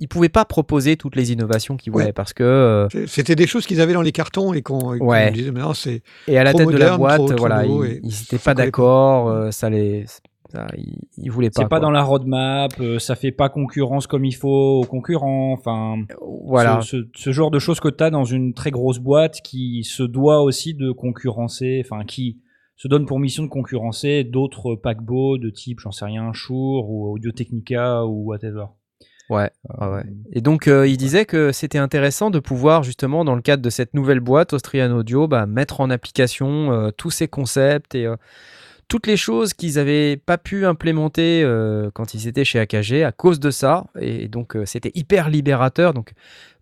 ils pouvaient pas proposer toutes les innovations qu'ils voulaient Ouais. parce que euh, C'était des choses qu'ils avaient dans les cartons et qu'on Ouais. disait maintenant c'est et à la trop tête de la moderne, boîte, trop- trop voilà, ils, et ils étaient ça pas d'accord, euh, ça les, ça, ils, ils voulaient pas. C'est pas quoi. dans la roadmap, euh, ça fait pas concurrence comme il faut aux concurrents. Enfin, Voilà. ce, ce- ce genre de choses que tu as dans une très grosse boîte qui se doit aussi de concurrencer, enfin qui se donne pour mission de concurrencer d'autres paquebots de type, j'en sais rien, Shure ou Audio Technica ou whatever. Ouais, ouais, ouais. Et donc, euh, il disait que c'était intéressant de pouvoir, justement, dans le cadre de cette nouvelle boîte Austrian Audio, bah, mettre en application euh, tous ces concepts et euh, toutes les choses qu'ils n'avaient pas pu implémenter euh, quand ils étaient chez AKG à cause de ça. Et donc, euh, c'était hyper libérateur. Donc,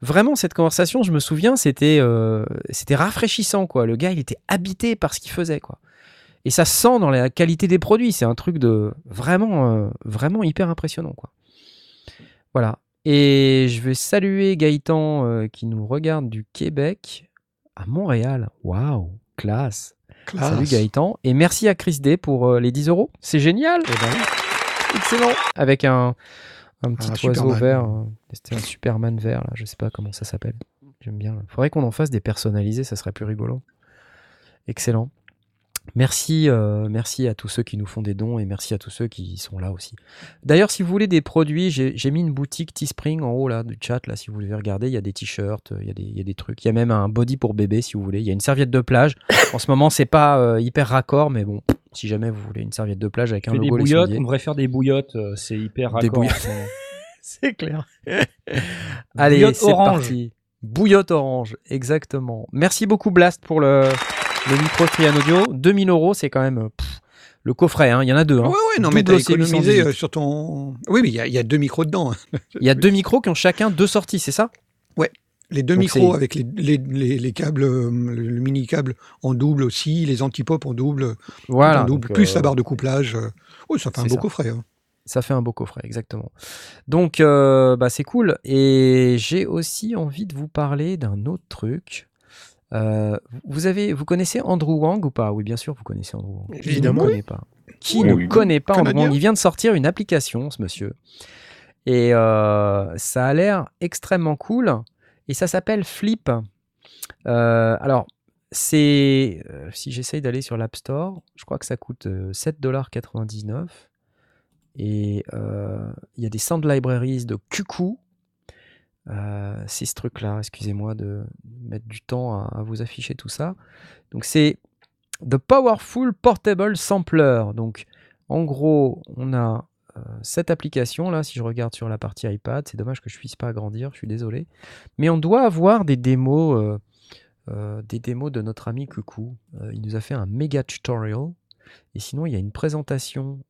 vraiment, cette conversation, je me souviens, c'était euh, c'était rafraîchissant. quoi. Le gars, il était habité par ce qu'il faisait. quoi. Et ça se sent dans la qualité des produits. C'est un truc de vraiment, vraiment hyper impressionnant. quoi. Voilà. Et je vais saluer Gaëtan qui nous regarde du Québec à Montréal. Waouh, classe. Classe. Salut Gaëtan. Et merci à Chris D pour euh, les 10 euros. C'est génial. Eh ben, Excellent. Avec un, un petit Un oiseau Superman. vert. euh, C'était un Superman vert, là. Je sais pas comment ça s'appelle. J'aime bien. Faudrait qu'on en fasse des personnalisés, ça serait plus rigolo. Excellent. Merci, euh, merci à tous ceux qui nous font des dons et merci à tous ceux qui sont là aussi. D'ailleurs, si vous voulez des produits, j'ai mis une boutique Teespring en haut là du chat là. Si vous voulez regarder, il y a des t-shirts, il y a des, il y a des trucs. Il y a même un body pour bébé si vous voulez. Il y a une serviette de plage. <laughs> En ce moment, c'est pas euh, hyper raccord, mais bon, si jamais vous voulez une serviette de plage avec un des logo les bouillottes, on devrait faire des bouillottes, euh, c'est hyper Des raccord. bouillottes. ce moment. <laughs> C'est clair. Allez, Bouillotte c'est orange. parti. Bouillotte orange, exactement. Merci beaucoup Blast pour le, le micro Trian Audio. 2000 euros, c'est quand même euh, pff, le coffret. hein. Il y en a deux. hein. Ouais, ouais, non, mais t'as OC818. économisé euh, sur ton. Oui, mais il y, a- il y a deux micros dedans. hein. Il y a deux micros qui ont chacun deux sorties, c'est ça? Les deux Donc micros avec les, les, les, les câbles, euh, le, mini câble en double aussi, les antipop en double, Voilà. en double donc, plus euh, la barre de couplage. Oui, ça fait un beau ça. coffret. hein. Ça fait un beau coffret, exactement. Donc, bah, c'est cool. Et j'ai aussi envie de vous parler d'un autre truc. Euh, vous avez, vous connaissez Andrew Wang ou pas? Oui, bien sûr, vous connaissez Andrew Wang. Qui Évidemment. ne connaît pas Qui Oui, ne oui. connaît pas Andrew. Wang? Il vient de sortir une application, ce monsieur. Et euh, ça a l'air extrêmement cool. Et ça s'appelle Flip. Euh, alors, c'est. si j'essaye d'aller sur l'App Store, je crois que ça coûte euh, 7,99$. Et il y a des sound libraries de Cuckoo. Euh, c'est ce truc-là, excusez-moi de mettre du temps à, vous afficher tout ça. Donc, c'est The Powerful Portable Sampler. Donc, en gros, on a euh, cette application là. Si je regarde sur la partie iPad, c'est dommage que je puisse pas agrandir, je suis désolé. Mais on doit avoir des démos, euh, des démos de notre ami Coucou. Il nous a fait un méga tutorial. Et sinon, il y a une présentation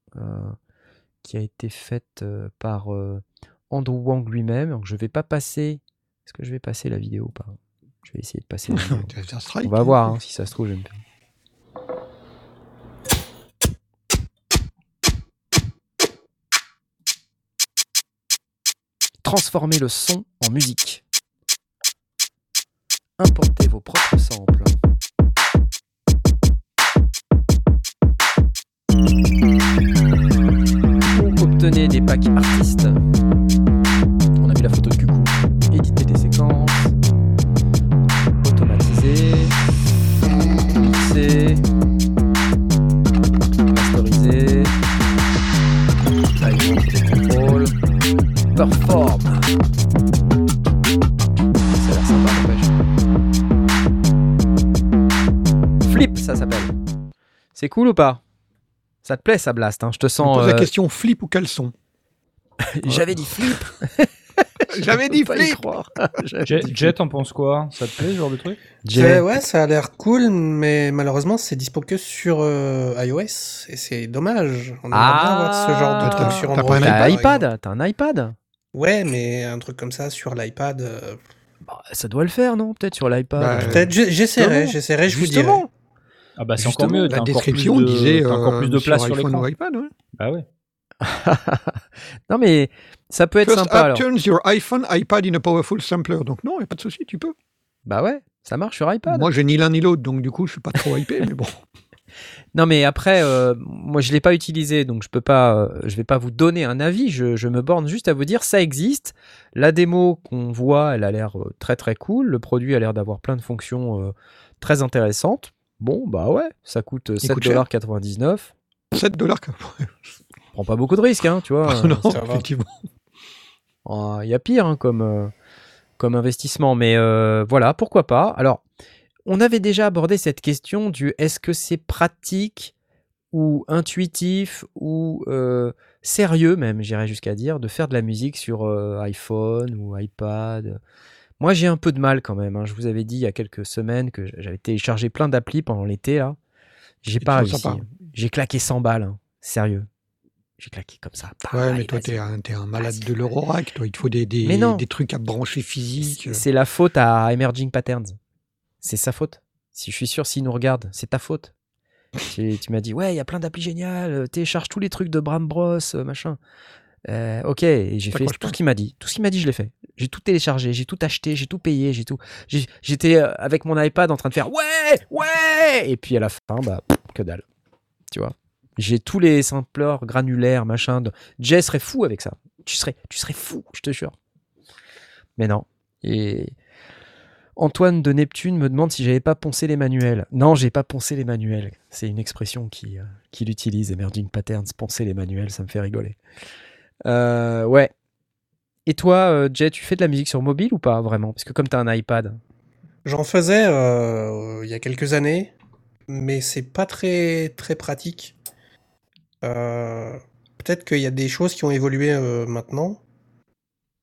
qui a été faite par Andrew Wang lui-même. Donc, je vais pas passer. Est-ce que je vais passer la vidéo ou pas? Je vais essayer de passer la <laughs> vidéo. On va voir hein, si ça se trouve. Je me Transformez le son en musique. Importez vos propres samples. Obtenez des packs artistes. On la photo de Cucou. Éditer des séquences. Automatiser. Mixer. Masteriser. Timing de contrôle. Perform. Ça a l'air sympa, n'empêche. Flip, ça s'appelle. C'est cool ou pas? Ça te plaît, ça blast hein? Je te On sens. pose la euh, question flip ou caleçon <laughs> J'avais dit flip. <laughs> <laughs> J'avais <laughs> dit flip Jet, t'en penses quoi? Ça te plaît ce genre de truc? Jet. Ouais, ouais, ça a l'air cool, mais malheureusement, c'est dispo que sur euh, iOS, et c'est dommage. On aimerait bien avoir ce genre de Ah, truc sur t'as Android. pas un T'as un iPad T'as un iPad Ouais, mais un truc comme ça sur l'iPad. euh, Bah, Ça doit le faire, non? Peut-être sur l'iPad. Bah, Peut-être, j'essaierai, j'essaierai, je vous dirai. Justement. Ah bah c'est encore mieux. t'as La encore plus description de- disait encore euh, plus de place sur, iPhone l'écran. ou iPad. ouais. Bah ouais. <laughs> non, mais ça peut être First sympa app alors. turns your iPhone, iPad in a powerful sampler. Donc non, il n'y a pas de souci, tu peux. Bah ouais, ça marche sur iPad. Moi, j'ai ni l'un ni l'autre, donc du coup, je suis pas trop hypé, mais bon. <laughs> Non, mais après, euh, moi je l'ai pas utilisé, donc je peux pas, euh, je vais pas vous donner un avis. Je, je me borne juste à vous dire ça existe. La démo qu'on voit, elle a l'air euh, très très cool. Le produit a l'air d'avoir plein de fonctions euh, très intéressantes. Bon, bah ouais, ça coûte euh, Il coûte cher. 7,99$. 7 Prends pas beaucoup de risques, hein, tu vois. <laughs> non, effectivement. Oh, Il y a pire hein, comme, euh, comme investissement, mais euh, voilà, pourquoi pas. Alors, on avait déjà abordé cette question du est-ce que c'est pratique ou intuitif ou euh, sérieux même, j'irais jusqu'à dire, de faire de la musique sur euh, iPhone ou iPad. Moi, j'ai un peu de mal quand même. hein. Je vous avais dit il y a quelques semaines que j'avais téléchargé plein d'applis pendant l'été là. J'ai pas réussi. pas. J'ai claqué 100 balles, hein. sérieux. J'ai claqué comme ça. Ouais, Allez, mais toi, t'es un, malade de l'Eurorack, toi. Il te faut des, des, des trucs à brancher physique. C'est- la faute à Emerging Patterns. C'est sa faute. Si je suis sûr, s'il nous regarde, c'est ta faute. tu tu m'as dit, ouais, il y a plein d'applis géniales, euh, télécharge tous les trucs de Bram Bros, euh, machin. Euh, ok, j'ai fait tout ce qu'il m'a dit. Tout ce qu'il m'a dit, je l'ai fait. J'ai tout téléchargé, j'ai tout acheté, j'ai tout payé, j'ai tout. J'étais avec mon iPad en train de faire ouais, ouais, et puis à la fin, bah, que dalle. Tu vois? J'ai tous les sampleurs granulaires, machin. De... Jay serait fou avec ça. Tu serais, tu serais fou, je te jure. Mais non. Et Antoine de Neptune me demande si j'avais pas poncé les manuels. Non, j'ai pas poncé les manuels. C'est une expression qui, euh, qu'il utilise, Emerging Patterns, poncer les manuels, ça me fait rigoler. Euh, ouais. Et toi, euh, Jay, tu fais de la musique sur mobile ou pas vraiment? Parce que comme tu as un iPad. J'en faisais euh, il y a quelques années, mais c'est pas très très pratique. Euh, Peut-être qu'il y a des choses qui ont évolué euh, maintenant.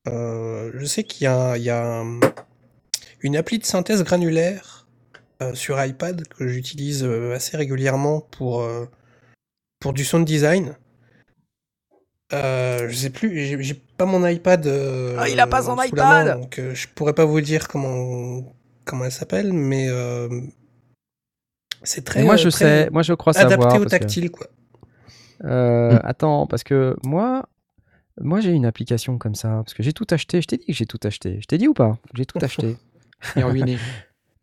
Euh, je sais qu'il y a, il y a un- une appli de synthèse granulaire euh, sur iPad que j'utilise euh, assez régulièrement pour, euh, pour du sound design. Euh, je sais plus, j'ai pas mon iPad. euh, Ah, il a pas son la main, iPad donc euh, je pourrais pas vous dire comment comment elle s'appelle, mais euh, c'est très. Et moi, je très sais, moi, je crois savoir. adapté au parce que- tactile, quoi. Euh, Hmm. Attends, parce que moi, moi j'ai une application comme ça. Parce que j'ai tout acheté. Je t'ai dit que j'ai tout acheté. Je t'ai dit ou pas? J'ai tout acheté. <laughs> Et ruiné. <laughs>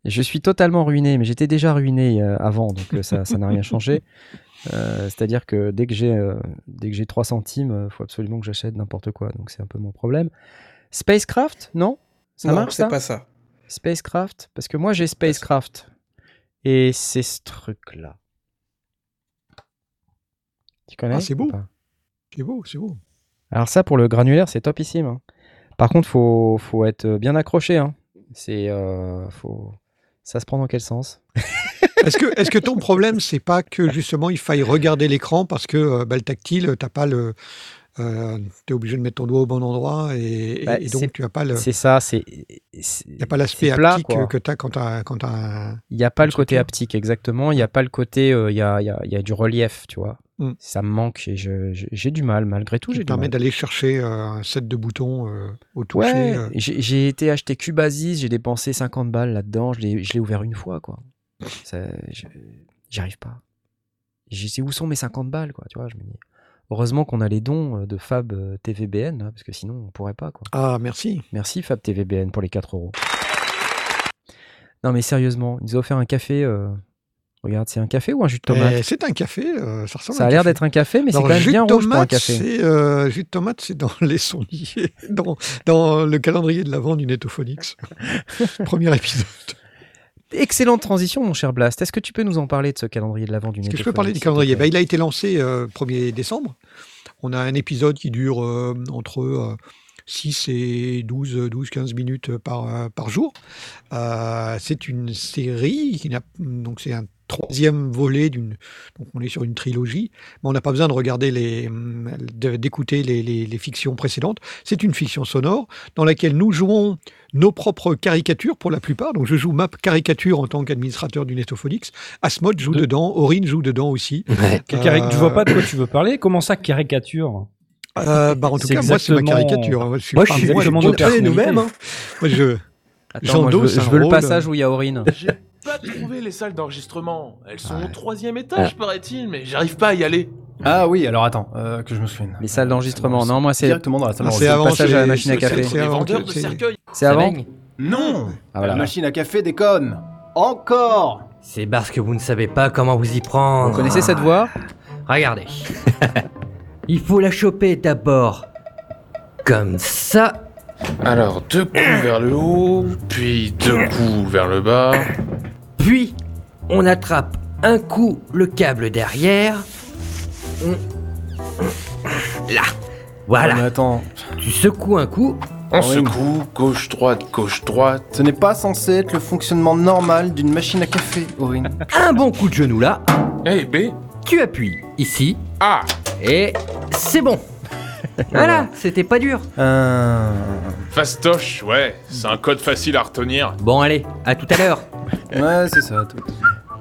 Je suis totalement ruiné, mais j'étais déjà ruiné euh, avant, donc euh, ça ça n'a rien changé. <laughs> Euh, C'est-à-dire que dès que j'ai euh, dès que j'ai 3 centimes, il faut absolument que j'achète n'importe quoi. Donc c'est un peu mon problème. Spacecraft, non? Ça non, marche c'est pas ça. Spacecraft Parce que moi j'ai Spacecraft. Et c'est ce truc-là. Tu connais Ah, c'est beau. C'est beau, c'est beau. Alors ça, pour le granulaire, c'est topissime. hein. Par contre, faut, faut être bien accroché. Hein. C'est, euh, faut... Ça se prend dans quel sens <laughs> Est-ce que, est-ce que ton problème, c'est pas que justement il faille regarder l'écran parce que euh, bah, le tactile, t'as pas le. Tu es obligé de mettre ton doigt au bon endroit et, Bah, et donc tu n'as pas le. C'est ça, c'est... Il n'y a pas l'aspect haptique quoi. que tu as quand tu as, Il n'y a pas le côté haptique, exactement. Il n'y a pas le côté... euh, Il y, a, y a- y a du relief, tu vois. Mm. Ça me manque et je- je- j'ai du mal, malgré tout, du permet d'aller chercher euh, un set de boutons euh, au toucher. Ouais, euh. j'ai été acheter Cubasis, j'ai dépensé 50 balles là-dedans, je l'ai je ouvert une fois, quoi. Ça, je- J'y arrive pas. J'ai dit, où sont mes 50 balles, quoi, tu vois, je me dis. Heureusement qu'on a les dons euh, de Fab euh, TVBN, là, parce que sinon on pourrait pas, quoi. Ah, merci. Merci Fab TVBN pour les 4 euros. Non mais sérieusement, ils nous ont offert un café. euh, Regarde, c'est un café ou un jus de tomate Eh, c'est un café, euh, ça ressemble Ça à a l'air d'être un café, mais c'est quand même jus bien de rouge pour un tomate, café. euh, jus de tomate, c'est dans les sondiers, <laughs> dans, dans le calendrier de l'avant du Netophonix. <laughs> Premier épisode. Excellente transition, mon cher Blast. Est-ce que tu peux nous en parler de ce calendrier de l'avant du Est-ce que je peux parler du calendrier Ben, Il a été lancé euh, 1er décembre. On a un épisode qui dure euh, entre euh, 6 et 12, 12, 15 minutes par, euh, par jour. Euh, c'est une série, qui n'a- donc c'est un troisième volet d'une. Donc on est sur une trilogie, mais on n'a pas besoin de regarder les, de- d'écouter les, les- les fictions précédentes. C'est une fiction sonore dans laquelle nous jouons nos propres caricatures pour la plupart. Donc je joue ma caricature en tant qu'administrateur du Netophonix. Asmod joue De- dedans, Aurine joue dedans aussi. Ouais. Euh, Tu vois pas de quoi tu veux parler Comment ça, caricature? Euh, bah en tout C'est cas, moi, c'est ma exactement- caricature. Je suis Moi, pas- je suis moi, exactement je- nous-mêmes. hein. moi, je, Attends, moi, je veux, je veux le passage euh, où il y a Aurine. Pas trouvé les salles d'enregistrement. Elles sont Ouais. au troisième étage, paraît-il, mais j'arrive pas à y aller. Ah oui, alors attends, euh, que je me souvienne. Les salles d'enregistrement. Non, moi, c'est Directement dans la salle Ah, c'est avant, passage à la c'est- machine à café. c'est avant vendeurs que- de c'est- cercueils. c'est avant Non Ah, voilà. La machine à café déconne. Encore C'est parce que vous ne savez pas comment vous y prendre. Vous connaissez cette voix? Regardez. <laughs> Il faut la choper d'abord. Comme ça. Alors, deux coups vers le haut, puis deux coups vers le bas. Puis, on attrape un coup le câble derrière. Là. Ah, mais Voilà. attends, Tu secoues un coup. On Oui. secoue, gauche, droite, gauche, droite. ce n'est pas censé être le fonctionnement normal d'une machine à café, Aurine. Un bon coup de genou là. Eh, B, Tu appuies ici. A. Et c'est bon. Voilà, c'était pas dur. Euh... Fastoche, ouais, c'est un code facile à retenir. Bon, allez, à tout à l'heure. <laughs> Ouais, c'est ça. tout.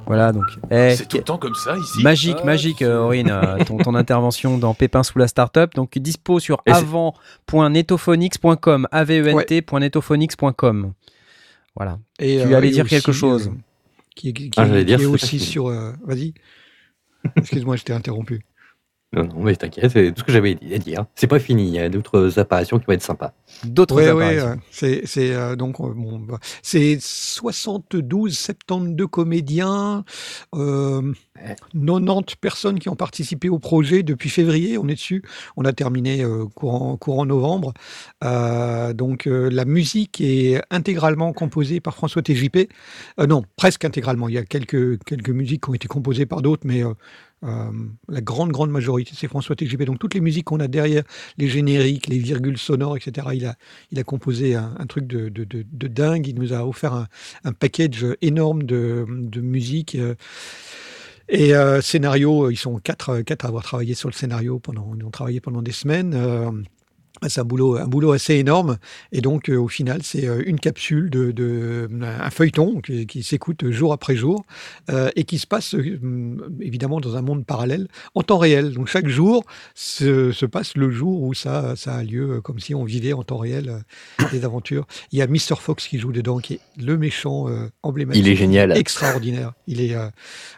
Voilà, donc. Eh, C'est tout le temps comme ça ici. Magique, Ah, magique, euh, Aurine, euh, ton, ton intervention dans Pépin sous la startup. Donc, dispo sur avant.netophonix.com, avent.netophonix.com. Voilà. Et, Tu allais et dire quelque chose. euh, qui est, qui Ah, qui dire, est aussi sur. euh, Vas-y. Excuse-moi, je t'ai interrompu. Non, non, mais t'inquiète, c'est tout ce que j'avais à dire. C'est pas fini, il y a d'autres apparitions qui vont être sympas. D'autres Ouais, apparitions. ouais, euh, c'est c'est euh, donc euh, bon, bah, c'est 72, 72 comédiens, euh, 90 personnes qui ont participé au projet depuis février. On est dessus. On a terminé euh, courant courant novembre. Euh, donc euh, la musique est intégralement composée par François TJP. Euh, non, presque intégralement. Il y a quelques quelques musiques qui ont été composées par d'autres, mais euh, la grande grande majorité c'est François TJP. Donc toutes les musiques qu'on a derrière, les génériques, les virgules sonores, etc. Il a composé un, truc de, dingue. Il nous a offert un, package énorme de, musique. euh, et euh, scénario, ils sont quatre, à avoir travaillé sur le scénario pendant, ils ont travaillé pendant des semaines. C'est un boulot, un boulot assez énorme. Et donc, euh, au final, c'est euh, une capsule de, de un feuilleton qui, qui s'écoute jour après jour euh, et qui se passe évidemment dans un monde parallèle en temps réel. Donc, chaque jour se, se passe le jour où ça, ça a lieu, comme si on vivait en temps réel les aventures. Il y a Mr. Fox qui joue dedans, qui est le méchant euh, emblématique. Il est génial. Extraordinaire. Il est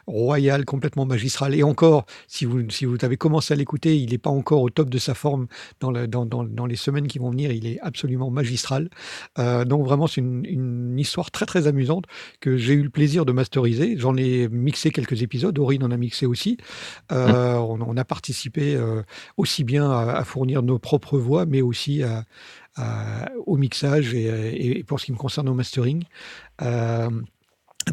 royal, complètement magistral. Et encore, si vous, si vous avez commencé à l'écouter, il n'est pas encore au top de sa forme dans, dans, dans les semaines qui vont venir. Il est absolument magistral. Euh, donc vraiment, c'est une, une histoire très très amusante que j'ai eu le plaisir de masteriser. J'en ai mixé quelques épisodes. Aurine en a mixé aussi. Euh, on, on a participé euh, aussi bien à, à fournir nos propres voix, mais aussi à, au mixage et, et pour ce qui me concerne au mastering. Euh,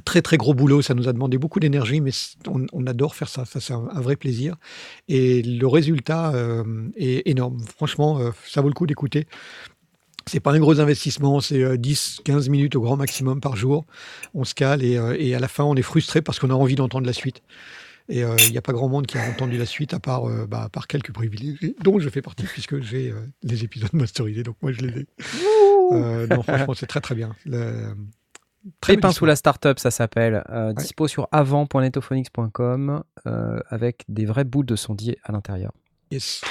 Très très gros boulot, ça nous a demandé beaucoup d'énergie, mais on, on adore faire ça, ça c'est un, un vrai plaisir. Et le résultat euh, est énorme. Franchement, euh, ça vaut le coup d'écouter. C'est pas un gros investissement, c'est euh, 10-15 minutes au grand maximum par jour. On se cale et, euh, et à la fin on est frustré parce qu'on a envie d'entendre la suite. Et euh, il n'y a pas grand monde qui a entendu la suite à part, euh, bah, quelques privilégiés, dont je fais partie puisque j'ai euh, les épisodes masterisés, donc moi je les ai. Euh, non, franchement, c'est très très bien. Le- Pépin sous la startup, ça s'appelle. Euh, Dispo sur avant.netophonics.com euh, avec des vraies boules de sondier à l'intérieur. Yes.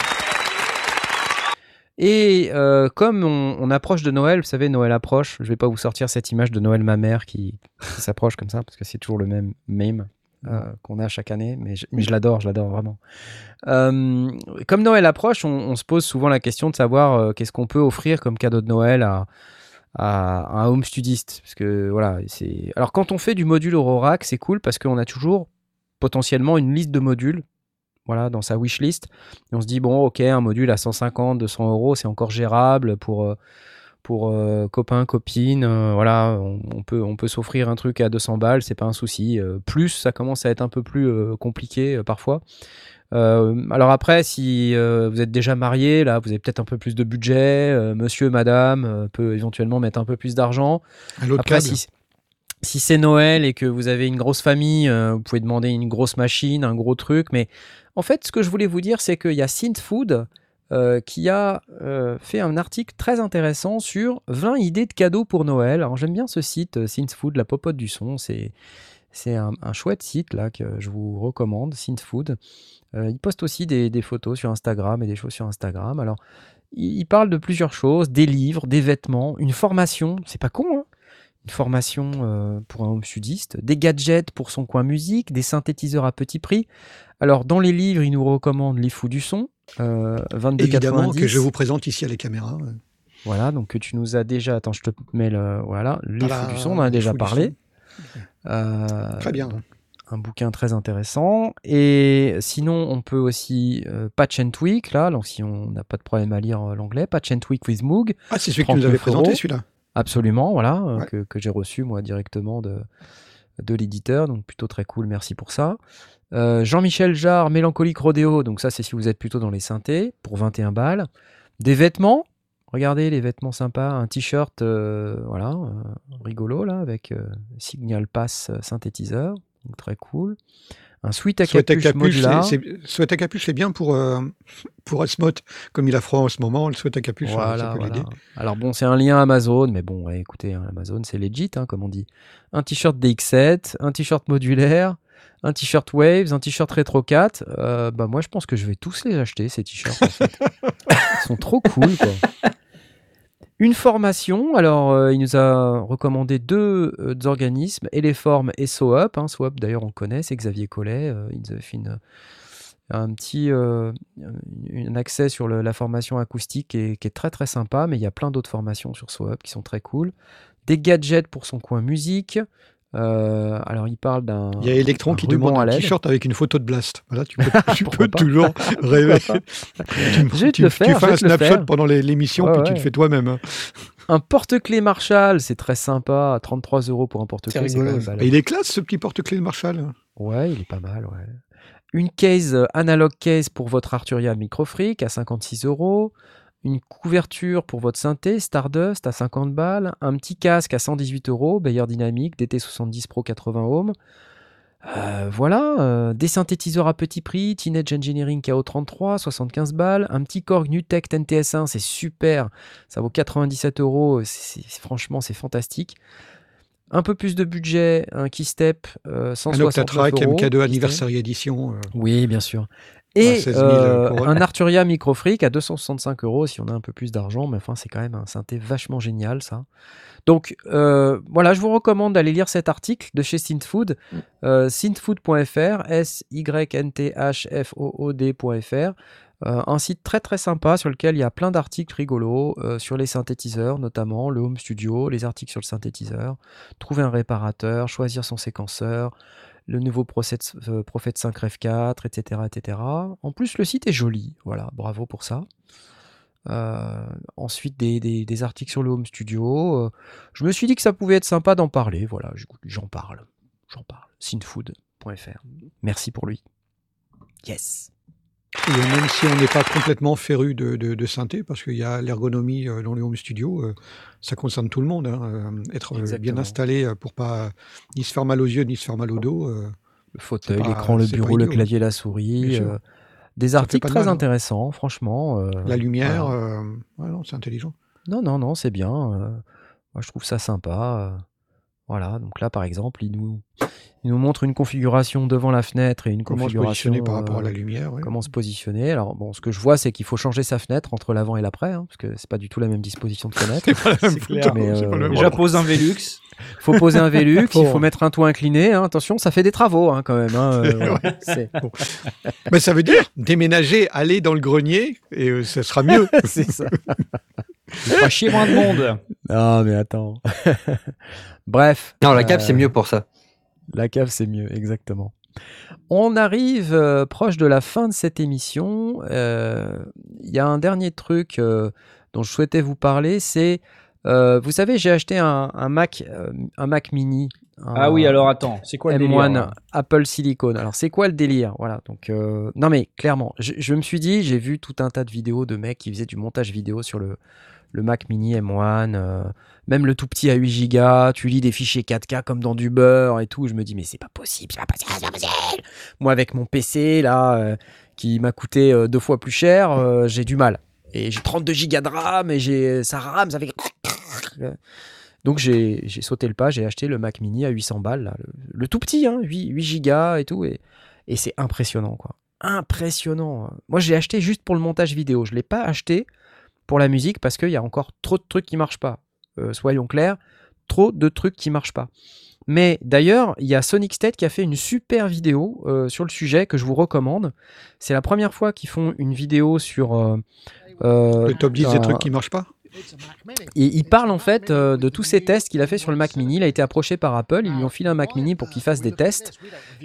Et euh, comme on, on approche de Noël, vous savez, Noël approche. Je vais pas vous sortir cette image de Noël ma mère qui, qui s'approche comme ça parce que c'est toujours le même meme euh, qu'on a chaque année, mais je, mais je l'adore, je l'adore vraiment. Euh, comme Noël approche, on, on se pose souvent la question de savoir euh, qu'est-ce qu'on peut offrir comme cadeau de Noël à, à un home studiste. Parce que voilà. Alors quand on fait du module Aurorac, c'est cool parce qu'on a toujours potentiellement une liste de modules. Voilà, dans sa wishlist. Et on se dit, bon, ok, un module à 150, 200 euros, c'est encore gérable pour, euh, pour euh, copains, copines. euh, voilà, on, peut, on peut s'offrir un truc à 200 balles, c'est pas un souci. Plus, ça commence à être un peu plus compliqué parfois. Euh, alors après, si euh, vous êtes déjà marié, là, vous avez peut-être un peu plus de budget. euh, monsieur, madame peut éventuellement mettre un peu plus d'argent. Après, câbles. si, si c'est Noël et que vous avez une grosse famille, vous pouvez demander une grosse machine, un gros truc. Mais en fait, ce que je voulais vous dire, c'est qu'il y a Synthfood qui a fait un article très intéressant sur 20 idées de cadeaux pour Noël. Alors j'aime bien ce site, Synthfood, la popote du son. C'est c'est un, un chouette site là que je vous recommande, Synthfood. Euh, il poste aussi des, des photos sur Instagram et des choses sur Instagram. Alors, il, il parle de plusieurs choses, des livres, des vêtements, une formation, c'est pas con, hein une formation euh, pour un home sudiste, des gadgets pour son coin musique, des synthétiseurs à petit prix. Alors, dans les livres, il nous recommande Les Fous du Son, euh, 22,90. Évidemment que je vous présente ici à la caméra. ouais. Voilà, donc que tu nous as déjà. Attends, je te mets le. Voilà, Les Fous du Son, on en a Les déjà parlé. Euh, Très bien. Un bouquin très intéressant. Et sinon, on peut aussi euh, Patch and Tweak, là, donc si on n'a pas de problème à lire euh, l'anglais, Patch and Tweak with Moog. Ah, c'est celui que nous 39 présenté, celui-là Absolument, voilà, Ouais. que, que j'ai reçu moi directement de, de l'éditeur, donc plutôt très cool, merci pour ça. Euh, Jean-Michel Jarre, Mélancolique Rodéo, donc ça c'est si vous êtes plutôt dans les synthés, pour 21 balles. Des vêtements, regardez les vêtements sympas, un t-shirt, euh, voilà, euh, rigolo là, avec euh, Signal Pass synthétiseur, donc très cool. Un sweat à Sweat à capuche modular. c'est- sweat à capuche, c'est bien pour, pour Asmod, comme il a froid en ce moment. Le sweat à capuche, Voilà, voilà. l'aider. Alors bon, c'est un lien Amazon, mais bon, ouais, écoutez, hein, Amazon, c'est legit, hein, comme on dit. Un t-shirt DX7, un t-shirt modulaire, un t-shirt Waves, un t-shirt Retro 4. Euh, bah moi, je pense que je vais tous les acheter, ces t-shirts. en fait. <laughs> Ils sont trop cool, quoi. Une formation, alors euh, il nous a recommandé deux euh, organismes, Eleform et SOUP. Hein, SOUP, d'ailleurs, on le connaît, c'est Xavier Collet. euh, il nous avait fait un petit euh, un accès sur la formation acoustique est, qui est très très sympa, mais il y a plein d'autres formations sur SOUP qui sont très cool. Des gadgets pour son coin musique. Euh, alors il parle d'un. Il y a Electron un qui demande à un t-shirt avec une photo de Blast. Voilà, tu peux, <laughs> tu toujours <laughs> rêver. tu, Je vais te tu- le tu faire, fais je un snapshot pendant l'émission, Ouais, puis tu le fais toi-même. hein. Un porte-clés Marshall, c'est très sympa, 33 euros pour un. Et il est classe, ce petit porte-clés de Marshall. Ouais, il est pas mal, ouais. Une case euh, analog case pour votre Arturia Microfreak à 56 euros. Une couverture pour votre synthé Stardust à 50 balles. Un petit casque à 118 euros, Bayer Dynamic DT70 Pro 80 ohms. Euh, voilà, euh, des synthétiseurs à petit prix, Teenage Engineering KO33, 75 balles, un petit Korg Nutec NTS1, c'est super, ça vaut 97 euros, franchement c'est fantastique. Un peu plus de budget, un Keystep, euh, Un 169 Octatrack euros. MK2 Keystep. Anniversary Edition. euh, Oui, bien sûr. Et 16 000 euh, couronnes. un Arturia Microfreak à 265 euros si on a un peu plus d'argent, mais enfin c'est quand même un synthé vachement génial ça. Donc euh, voilà, je vous recommande d'aller lire cet article de chez Synthfood, euh, synthfood.fr, S-Y-N-T-H-F-O-O-D.fr. Euh, un site très très sympa sur lequel il y a plein d'articles rigolos euh, sur les synthétiseurs, notamment le home studio, les articles sur le synthétiseur, trouver un réparateur, choisir son séquenceur, le nouveau euh, Prophet 5 Rev 4, etc., etc. En plus, le site est joli. Voilà, bravo pour ça. Euh, ensuite, des, articles sur le Home Studio. Euh, je me suis dit que ça pouvait être sympa d'en parler. Voilà, j'en parle. J'en parle. Synfood.fr. Merci pour lui. Yes. Et même si on n'est pas complètement féru de, de, de synthé, parce qu'il y a l'ergonomie euh, dans les home studios, euh, ça concerne tout le monde. hein, euh, être bien installé pour pas ni se faire mal aux yeux, ni se faire mal au dos. Le fauteuil, l'écran, le bureau, le clavier, la souris. euh, des articles très mal, hein. intéressants, franchement. euh, La lumière, voilà. euh, ouais, c'est intelligent. Non, non, non, c'est bien. moi, je trouve ça sympa. voilà, donc là, par exemple, il nous, il nous montre une configuration devant la fenêtre et une Comment se configuration. positionner par rapport à la euh, lumière. Comment se positionner. Alors, bon, ce que je vois, c'est qu'il faut changer sa fenêtre entre l'avant et l'après, hein, parce que c'est pas du tout la même disposition de fenêtre. <laughs> C'est pas la même C'est photo, clair. Mais, c'est pas le euh, Déjà, pose un Velux. <laughs> faut poser un Velux, il faut mettre un toit incliné. hein, attention, ça fait des travaux hein, quand même. hein, <laughs> euh, Mais ça veut dire déménager, aller dans le grenier, et euh, ça sera mieux. c'est ça. Il fera chier moins de monde. Non, mais attends. Bref. Non, la euh, c'est mieux pour ça. La cave, c'est mieux, exactement. On arrive euh, proche de la fin de cette émission. Euh, Il y a un dernier truc euh, dont je souhaitais vous parler, c'est, vous savez, j'ai acheté un, un Mac, un Mac Mini. un Ah oui, alors attends, c'est quoi le délire M1 là? Apple Silicon. Alors c'est quoi le délire? Voilà. Donc non mais clairement, je, je me suis dit, j'ai vu tout un tas de vidéos de mecs qui faisaient du montage vidéo sur le le Mac Mini M1, euh, même le tout petit à 8 Go, tu lis des fichiers 4K comme dans du beurre et tout. Je me dis mais c'est pas possible, c'est pas possible, c'est pas possible. Moi avec mon PC là, euh, qui m'a coûté euh, deux fois plus cher, j'ai du mal. Et j'ai 32 Go de RAM et j'ai ça rame, ça fait <coughs> donc j'ai sauté le pas, j'ai acheté le Mac Mini à 800 balles, le, tout petit, hein, 8, 8 gigas et tout, et, et c'est impressionnant, quoi. Impressionnant. Moi, j'ai acheté juste pour le montage vidéo. Je l'ai pas acheté pour la musique parce qu'il y a encore trop de trucs qui marchent pas. Euh, soyons clairs, trop de trucs qui marchent pas. Mais d'ailleurs, il y a Sonic State qui a fait une super vidéo euh, sur le sujet que je vous recommande. C'est la première fois qu'ils font une vidéo sur euh, Le top 10 un- des trucs qui marchent pas? Il parle en fait euh, de tous ces tests qu'il a fait sur le Mac Mini. Il a été approché par Apple, ils lui ont filé un Mac Mini pour qu'il fasse des tests.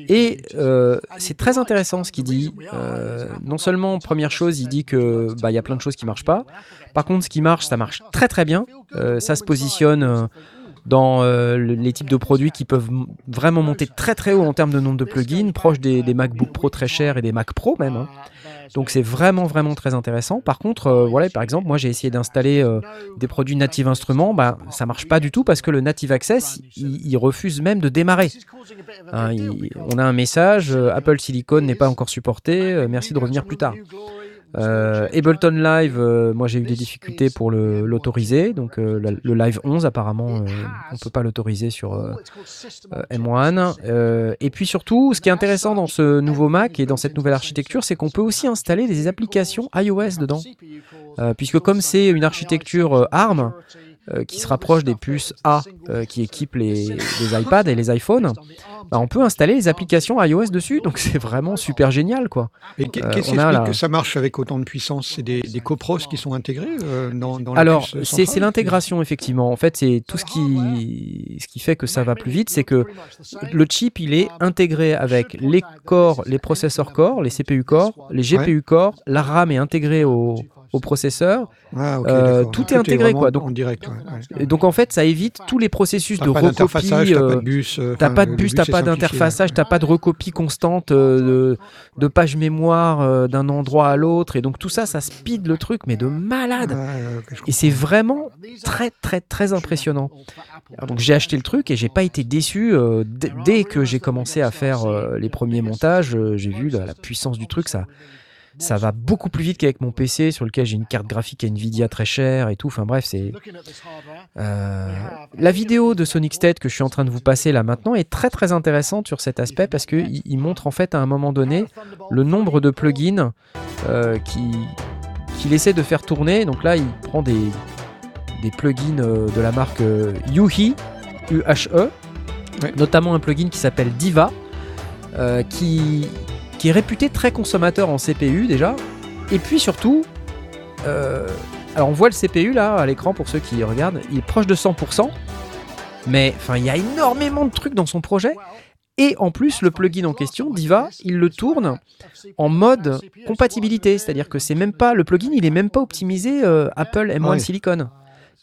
Et euh, c'est très intéressant ce qu'il dit. Euh, non seulement, première chose, il dit que bah, y a plein de choses qui marchent pas. Par contre, ce qui marche, ça marche très très bien. Ça se positionne dans le- les types de produits qui peuvent vraiment monter très très haut en termes de nombre de plugins, proche des, des MacBook Pro très chers et des Mac Pro même. hein. Donc c'est vraiment vraiment très intéressant. Par contre, euh, voilà, par exemple, moi j'ai essayé d'installer euh, des produits Native Instruments, bah ça marche pas du tout parce que le Native Access, il, il refuse même de démarrer. Hein, il- on a un message, euh, Apple Silicon n'est pas encore supporté, merci de revenir plus tard. Euh, Ableton Live, euh, moi j'ai eu des difficultés pour l'autoriser, donc euh, le Live 11 apparemment, euh, on peut pas l'autoriser sur euh, euh, M1. Euh, et puis surtout, ce qui est intéressant dans ce nouveau Mac et dans cette nouvelle architecture, c'est qu'on peut aussi installer des applications iOS dedans. Puisque comme c'est une architecture ARM, euh, qui se rapproche des puces A euh, qui équipent les, les iPads et les iPhones, bah, on peut installer les applications iOS dessus, donc c'est vraiment super génial quoi. Et qu'est- Euh, qu'est-ce on qui explique que ça marche avec autant de puissance? C'est des, des copros qui sont intégrés euh, dans, dans Alors, c'est l'intégration, effectivement. En fait, c'est tout ce qui, ce qui fait que ça va plus vite, c'est que le chip, il est intégré avec les corps, les processeurs corps, les CPU corps, les GPU corps, la RAM est intégrée au, au processeur. Ah, ok, Euh, tout est intégré, quoi. Donc, en direct, ouais, ouais. et donc, en fait, ça évite tous les processus de pas recopie. t'as pas de euh, bus, euh, T'as pas de bus, t'as pas simplifié, d'interfaçage, t'as pas de recopie constante de, de page mémoire d'un endroit à l'autre. Et donc, tout ça, ça speed le truc, mais de malade. Et c'est vraiment très, très, très impressionnant. Donc, j'ai acheté le truc et j'ai pas été déçu. euh, dès- dès que j'ai commencé à faire euh, les premiers montages, euh, j'ai vu la, la puissance du truc. Ça, ça va beaucoup plus vite qu'avec mon PC sur lequel j'ai une carte graphique Nvidia très chère et tout. Enfin bref, c'est. Euh, la vidéo de Sonic State que je suis en train de vous passer là maintenant est très très intéressante sur cet aspect parce qu'il il montre en fait à un moment donné le nombre de plugins euh, qui qu'il essaie de faire tourner. Donc là, il prend des, des plugins euh, de la marque Yuhi, UHE, notamment un plugin qui s'appelle Diva, euh, qui, qui est réputé très consommateur en CPU déjà. Et puis surtout, euh, alors on voit le CPU là à l'écran pour ceux qui regardent, il est proche de 100%, mais enfin il y a énormément de trucs dans son projet. Et en plus, le plugin en question, Diva, il le tourne en mode compatibilité, c'est-à-dire que c'est même pas le plugin, il est même pas optimisé euh, Apple M1 Ouais. Silicon.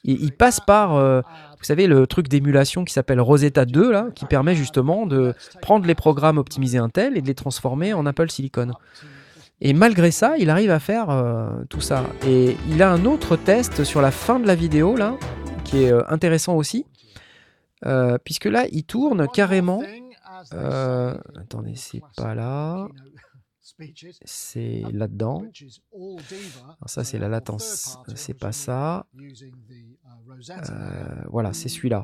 Il, il passe par, euh, vous savez, le truc d'émulation qui s'appelle Rosetta 2 là, qui permet justement de prendre les programmes optimisés Intel et de les transformer en Apple Silicon. Et malgré ça, il arrive à faire euh, tout ça. Et il a un autre test sur la fin de la vidéo là, qui est euh, intéressant aussi, euh, puisque là, il tourne carrément. attendez, c'est pas là. C'est là-dedans. Ça, c'est la latence. C'est pas ça. Euh, voilà, c'est celui-là.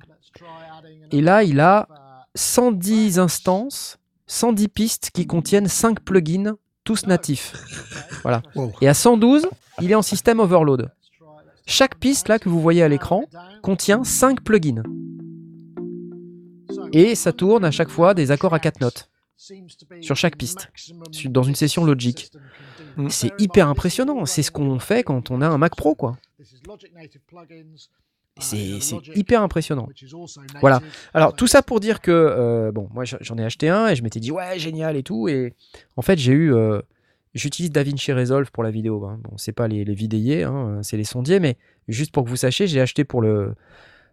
Et là, il a 110 instances, 110 pistes qui contiennent 5 plugins, tous natifs. Voilà. Wow. Et à 112, il est en système overload. Chaque piste là que vous voyez à l'écran contient 5 plugins. Et ça tourne à chaque fois des accords à 4 notes sur chaque piste, dans une session Logic. C'est hyper impressionnant. C'est ce qu'on fait quand on a un Mac Pro, quoi. C'est hyper impressionnant. Voilà. Alors tout ça pour dire que euh, bon, moi j'en- ai acheté un et je m'étais dit ouais génial et tout et en fait j'ai eu, euh, j'utilise DaVinci Resolve pour la vidéo. Hein. Bon c'est pas les, les vidéiers, hein, c'est les sondiers, mais juste pour que vous sachiez, j'ai acheté pour le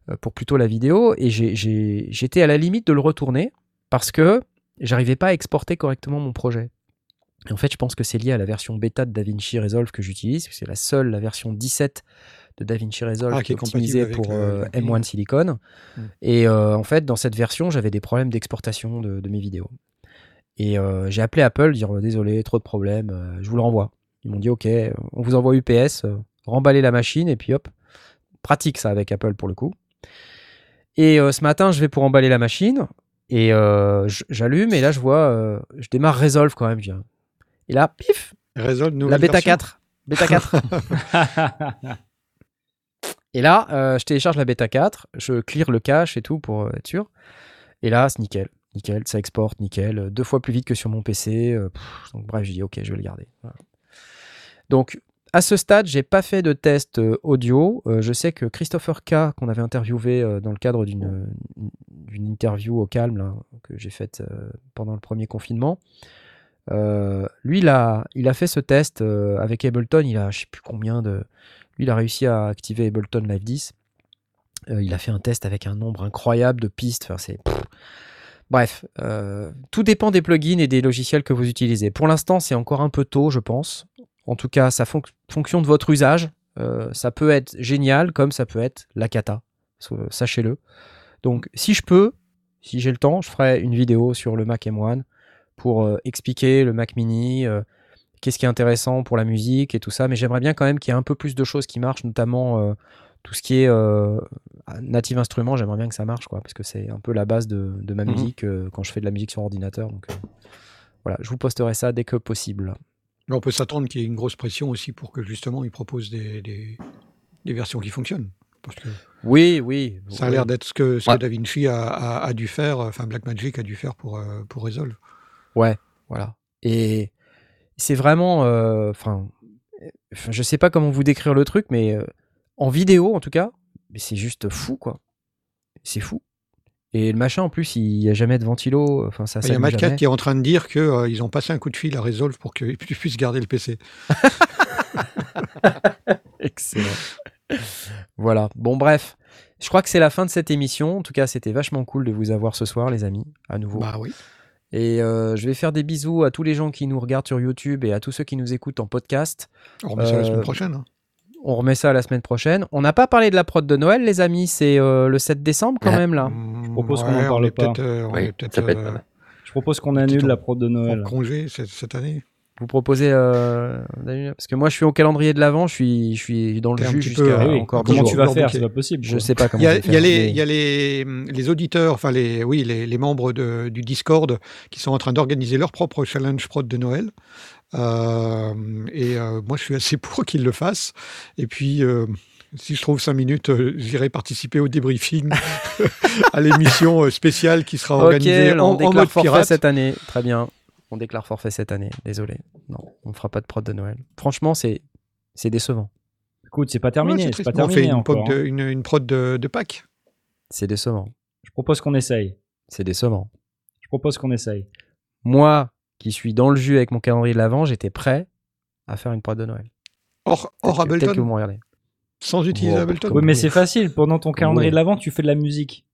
euh, pour plutôt la vidéo et j'étais à la limite de le retourner parce que j'arrivais pas à exporter correctement mon projet. Et en fait, je pense que c'est lié à la version bêta de DaVinci Resolve que j'utilise. C'est la seule, la version 17 de DaVinci Resolve Ah, qui est qui avec pour le- euh, le M1 Silicon. Mm. Et euh, en fait, dans cette version, j'avais des problèmes d'exportation de, de mes vidéos. Et euh, j'ai appelé Apple, dire euh, désolé, trop de problèmes, euh, je vous le renvoie. Ils m'ont dit ok, euh, on vous envoie UPS, euh, remballez la machine et puis hop, pratique ça avec Apple pour le coup. Et euh, ce matin, je vais pour emballer la machine et euh, j'allume et là je vois, euh, je démarre Resolve quand même. je dis, Et là, pif, Resolve, la bêta version 4. Bêta 4. <laughs> <laughs> et là, euh, je télécharge la bêta 4, je clear le cache et tout pour euh, être sûr. Et là, c'est nickel. Nickel, ça exporte, nickel. euh, Deux fois plus vite que sur mon PC. donc bref, je dis ok, je vais le garder. Donc, à ce stade, j'ai pas fait de test audio. Je sais que Christopher K, qu'on avait interviewé dans le cadre d'une interview au calme que j'ai faite pendant le premier confinement, lui, il a, il a fait ce test avec Ableton. Il a, je sais plus combien de. Il a réussi à activer Ableton Live 10. Euh, il a fait un test avec un nombre incroyable de pistes. Enfin. Bref, euh, tout dépend des plugins et des logiciels que vous utilisez. Pour l'instant, c'est encore un peu tôt, je pense. En tout cas, ça fonc- fonction de votre usage. Euh, ça peut être génial, comme ça peut être la cata. Sachez-le. Donc, si je peux, si j'ai le temps, je ferai une vidéo sur le Mac M1 pour expliquer le Mac Mini, qu'est-ce qui est intéressant pour la musique et tout ça. Mais j'aimerais bien quand même qu'il y ait un peu plus de choses qui marchent, notamment euh, tout ce qui est euh, native instrument. J'aimerais bien que ça marche, quoi, parce que c'est un peu la base de, de ma Mhm. musique euh, quand je fais de la musique sur ordinateur. Donc euh, voilà, je vous posterai ça dès que possible. Mais on peut s'attendre qu'il y ait une grosse pression aussi pour que justement ils proposent des, des- des versions qui fonctionnent. Parce que Oui, oui. ça a oui. l'air d'être ce que, ce Ouais. que DaVinci a, a- a dû faire, enfin Blackmagic a dû faire pour, pour Resolve. Ouais, voilà. Et c'est vraiment, euh, enfin, euh, je sais pas comment vous décrire le truc, mais euh, en vidéo en tout cas, mais c'est juste fou quoi. C'est fou. Et le machin en plus, il y a jamais de ventilo. Enfin, ça. Il y a Matt qui est en train de dire qu'ils ont passé un coup de fil à Resolve pour que tu <laughs> puisses garder le PC. <laughs> Excellent. voilà. Bon, bref. Je crois que c'est la fin de cette émission. En tout cas, c'était vachement cool de vous avoir ce soir, les amis, à nouveau. Bah oui. Et euh, je vais faire des bisous à tous les gens qui nous regardent sur YouTube et à tous ceux qui nous écoutent en podcast. On remet ça la Euh, semaine prochaine. hein. On remet ça la semaine prochaine. On n'a pas parlé de la prod de Noël, les amis. C'est euh, le 7 décembre quand Ah. même là. Je propose qu'on en parle pas. peut-être euh, on Oui, peut être euh, pas mal. Je propose qu'on annule la prod de Noël. en congé cette, cette année. Vous proposez euh, Parce que moi, je suis au calendrier de l'avant. Je suis, je suis dans le jus jusqu'à oui, encore comment tu vas faire? C'est pas possible. Je quoi. sais pas comment. Il y a, il y a faire, les, mais- il y a les, les auditeurs, enfin les, oui, les, les membres de- du Discord qui sont en train d'organiser leur propre challenge prod de Noël. Euh, et euh, moi, je suis assez <laughs> pour qu'ils le fassent. Et puis, euh, si je trouve cinq minutes, euh, j'irai participer au débriefing <laughs> à l'émission spéciale qui sera organisée là, en, on en mode pirate. cette année. Très bien. On déclare forfait cette année. Désolé. Non, on fera pas de prod de Noël. Franchement, c'est c'est décevant. Écoute, c'est pas Ouais, terminé. c'est pas on fait terminé une, encore. prod de, hein. une, une prod de, de Pâques. C'est décevant. Je propose qu'on essaye. C'est décevant. Je propose qu'on essaye. Moi, qui suis dans le jus avec mon calendrier de l'avant, j'étais prêt à faire une prod de Noël. Hors, hors Peut-être que- peut-être que vous Ableton me regardez. Sans utiliser Oh, Ableton Oui, mais c'est facile. Pendant ton calendrier Oui. de l'avant, tu fais de la musique.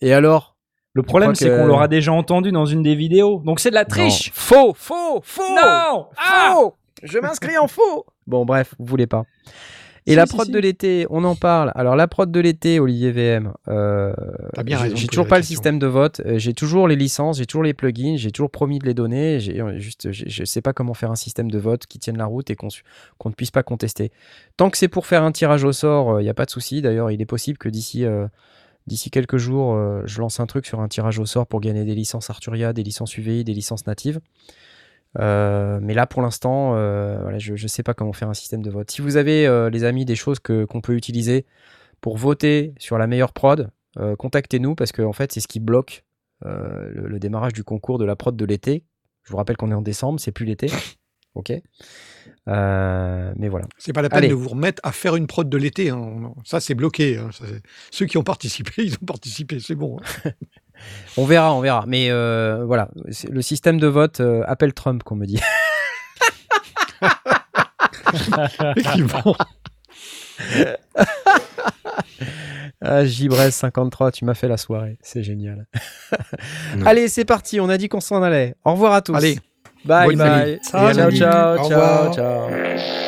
Et alors? Le problème, c'est qu'on l'aura déjà entendu dans une des vidéos. Donc c'est de la triche. Non. Faux, faux, faux Non Ah Faux Je m'inscris en faux Bon, bref, vous voulez pas. Et Si, la prod si. de l'été, on en parle. Alors, la prod de l'été, Olivier VM, euh, j'ai- toujours pas le système de vote. euh, J'ai toujours les licences, j'ai toujours les plugins, j'ai toujours promis de les donner. Euh, juste, je sais pas comment faire un système de vote qui tienne la route et qu'on ne puisse pas contester. Tant que c'est pour faire un tirage au sort, il n'y a pas de souci. D'ailleurs, il est possible que d'ici euh, d'ici quelques jours, euh, je lance un truc sur un tirage au sort pour gagner des licences Arturia, des licences UVI, des licences natives. Euh, mais là, pour l'instant, euh, je ne sais pas comment faire un système de vote. Si vous avez, les amis, des choses qu'on peut utiliser pour voter sur la meilleure prod, contactez-nous parce que en fait, c'est ce qui bloque le, le démarrage du concours de la prod de l'été. Je vous rappelle qu'on est en décembre, c'est plus l'été. Ok. Euh, mais voilà. C'est pas la peine Allez. de vous remettre à faire une prod de l'été. hein. Ça, c'est bloqué. hein. Ça, Ceux qui ont participé, <laughs> ils ont participé. C'est bon. hein. <laughs> On verra, on verra. Mais euh, voilà, le système de vote euh, appelle Trump, qu'on me dit. <laughs> Ah, Gibrez 53, tu m'as fait la soirée, c'est génial. Allez, c'est parti, on a dit qu'on s'en allait. Au revoir à tous. Allez. Bye Bonne bye. Ciao, ciao, ciao, ciao.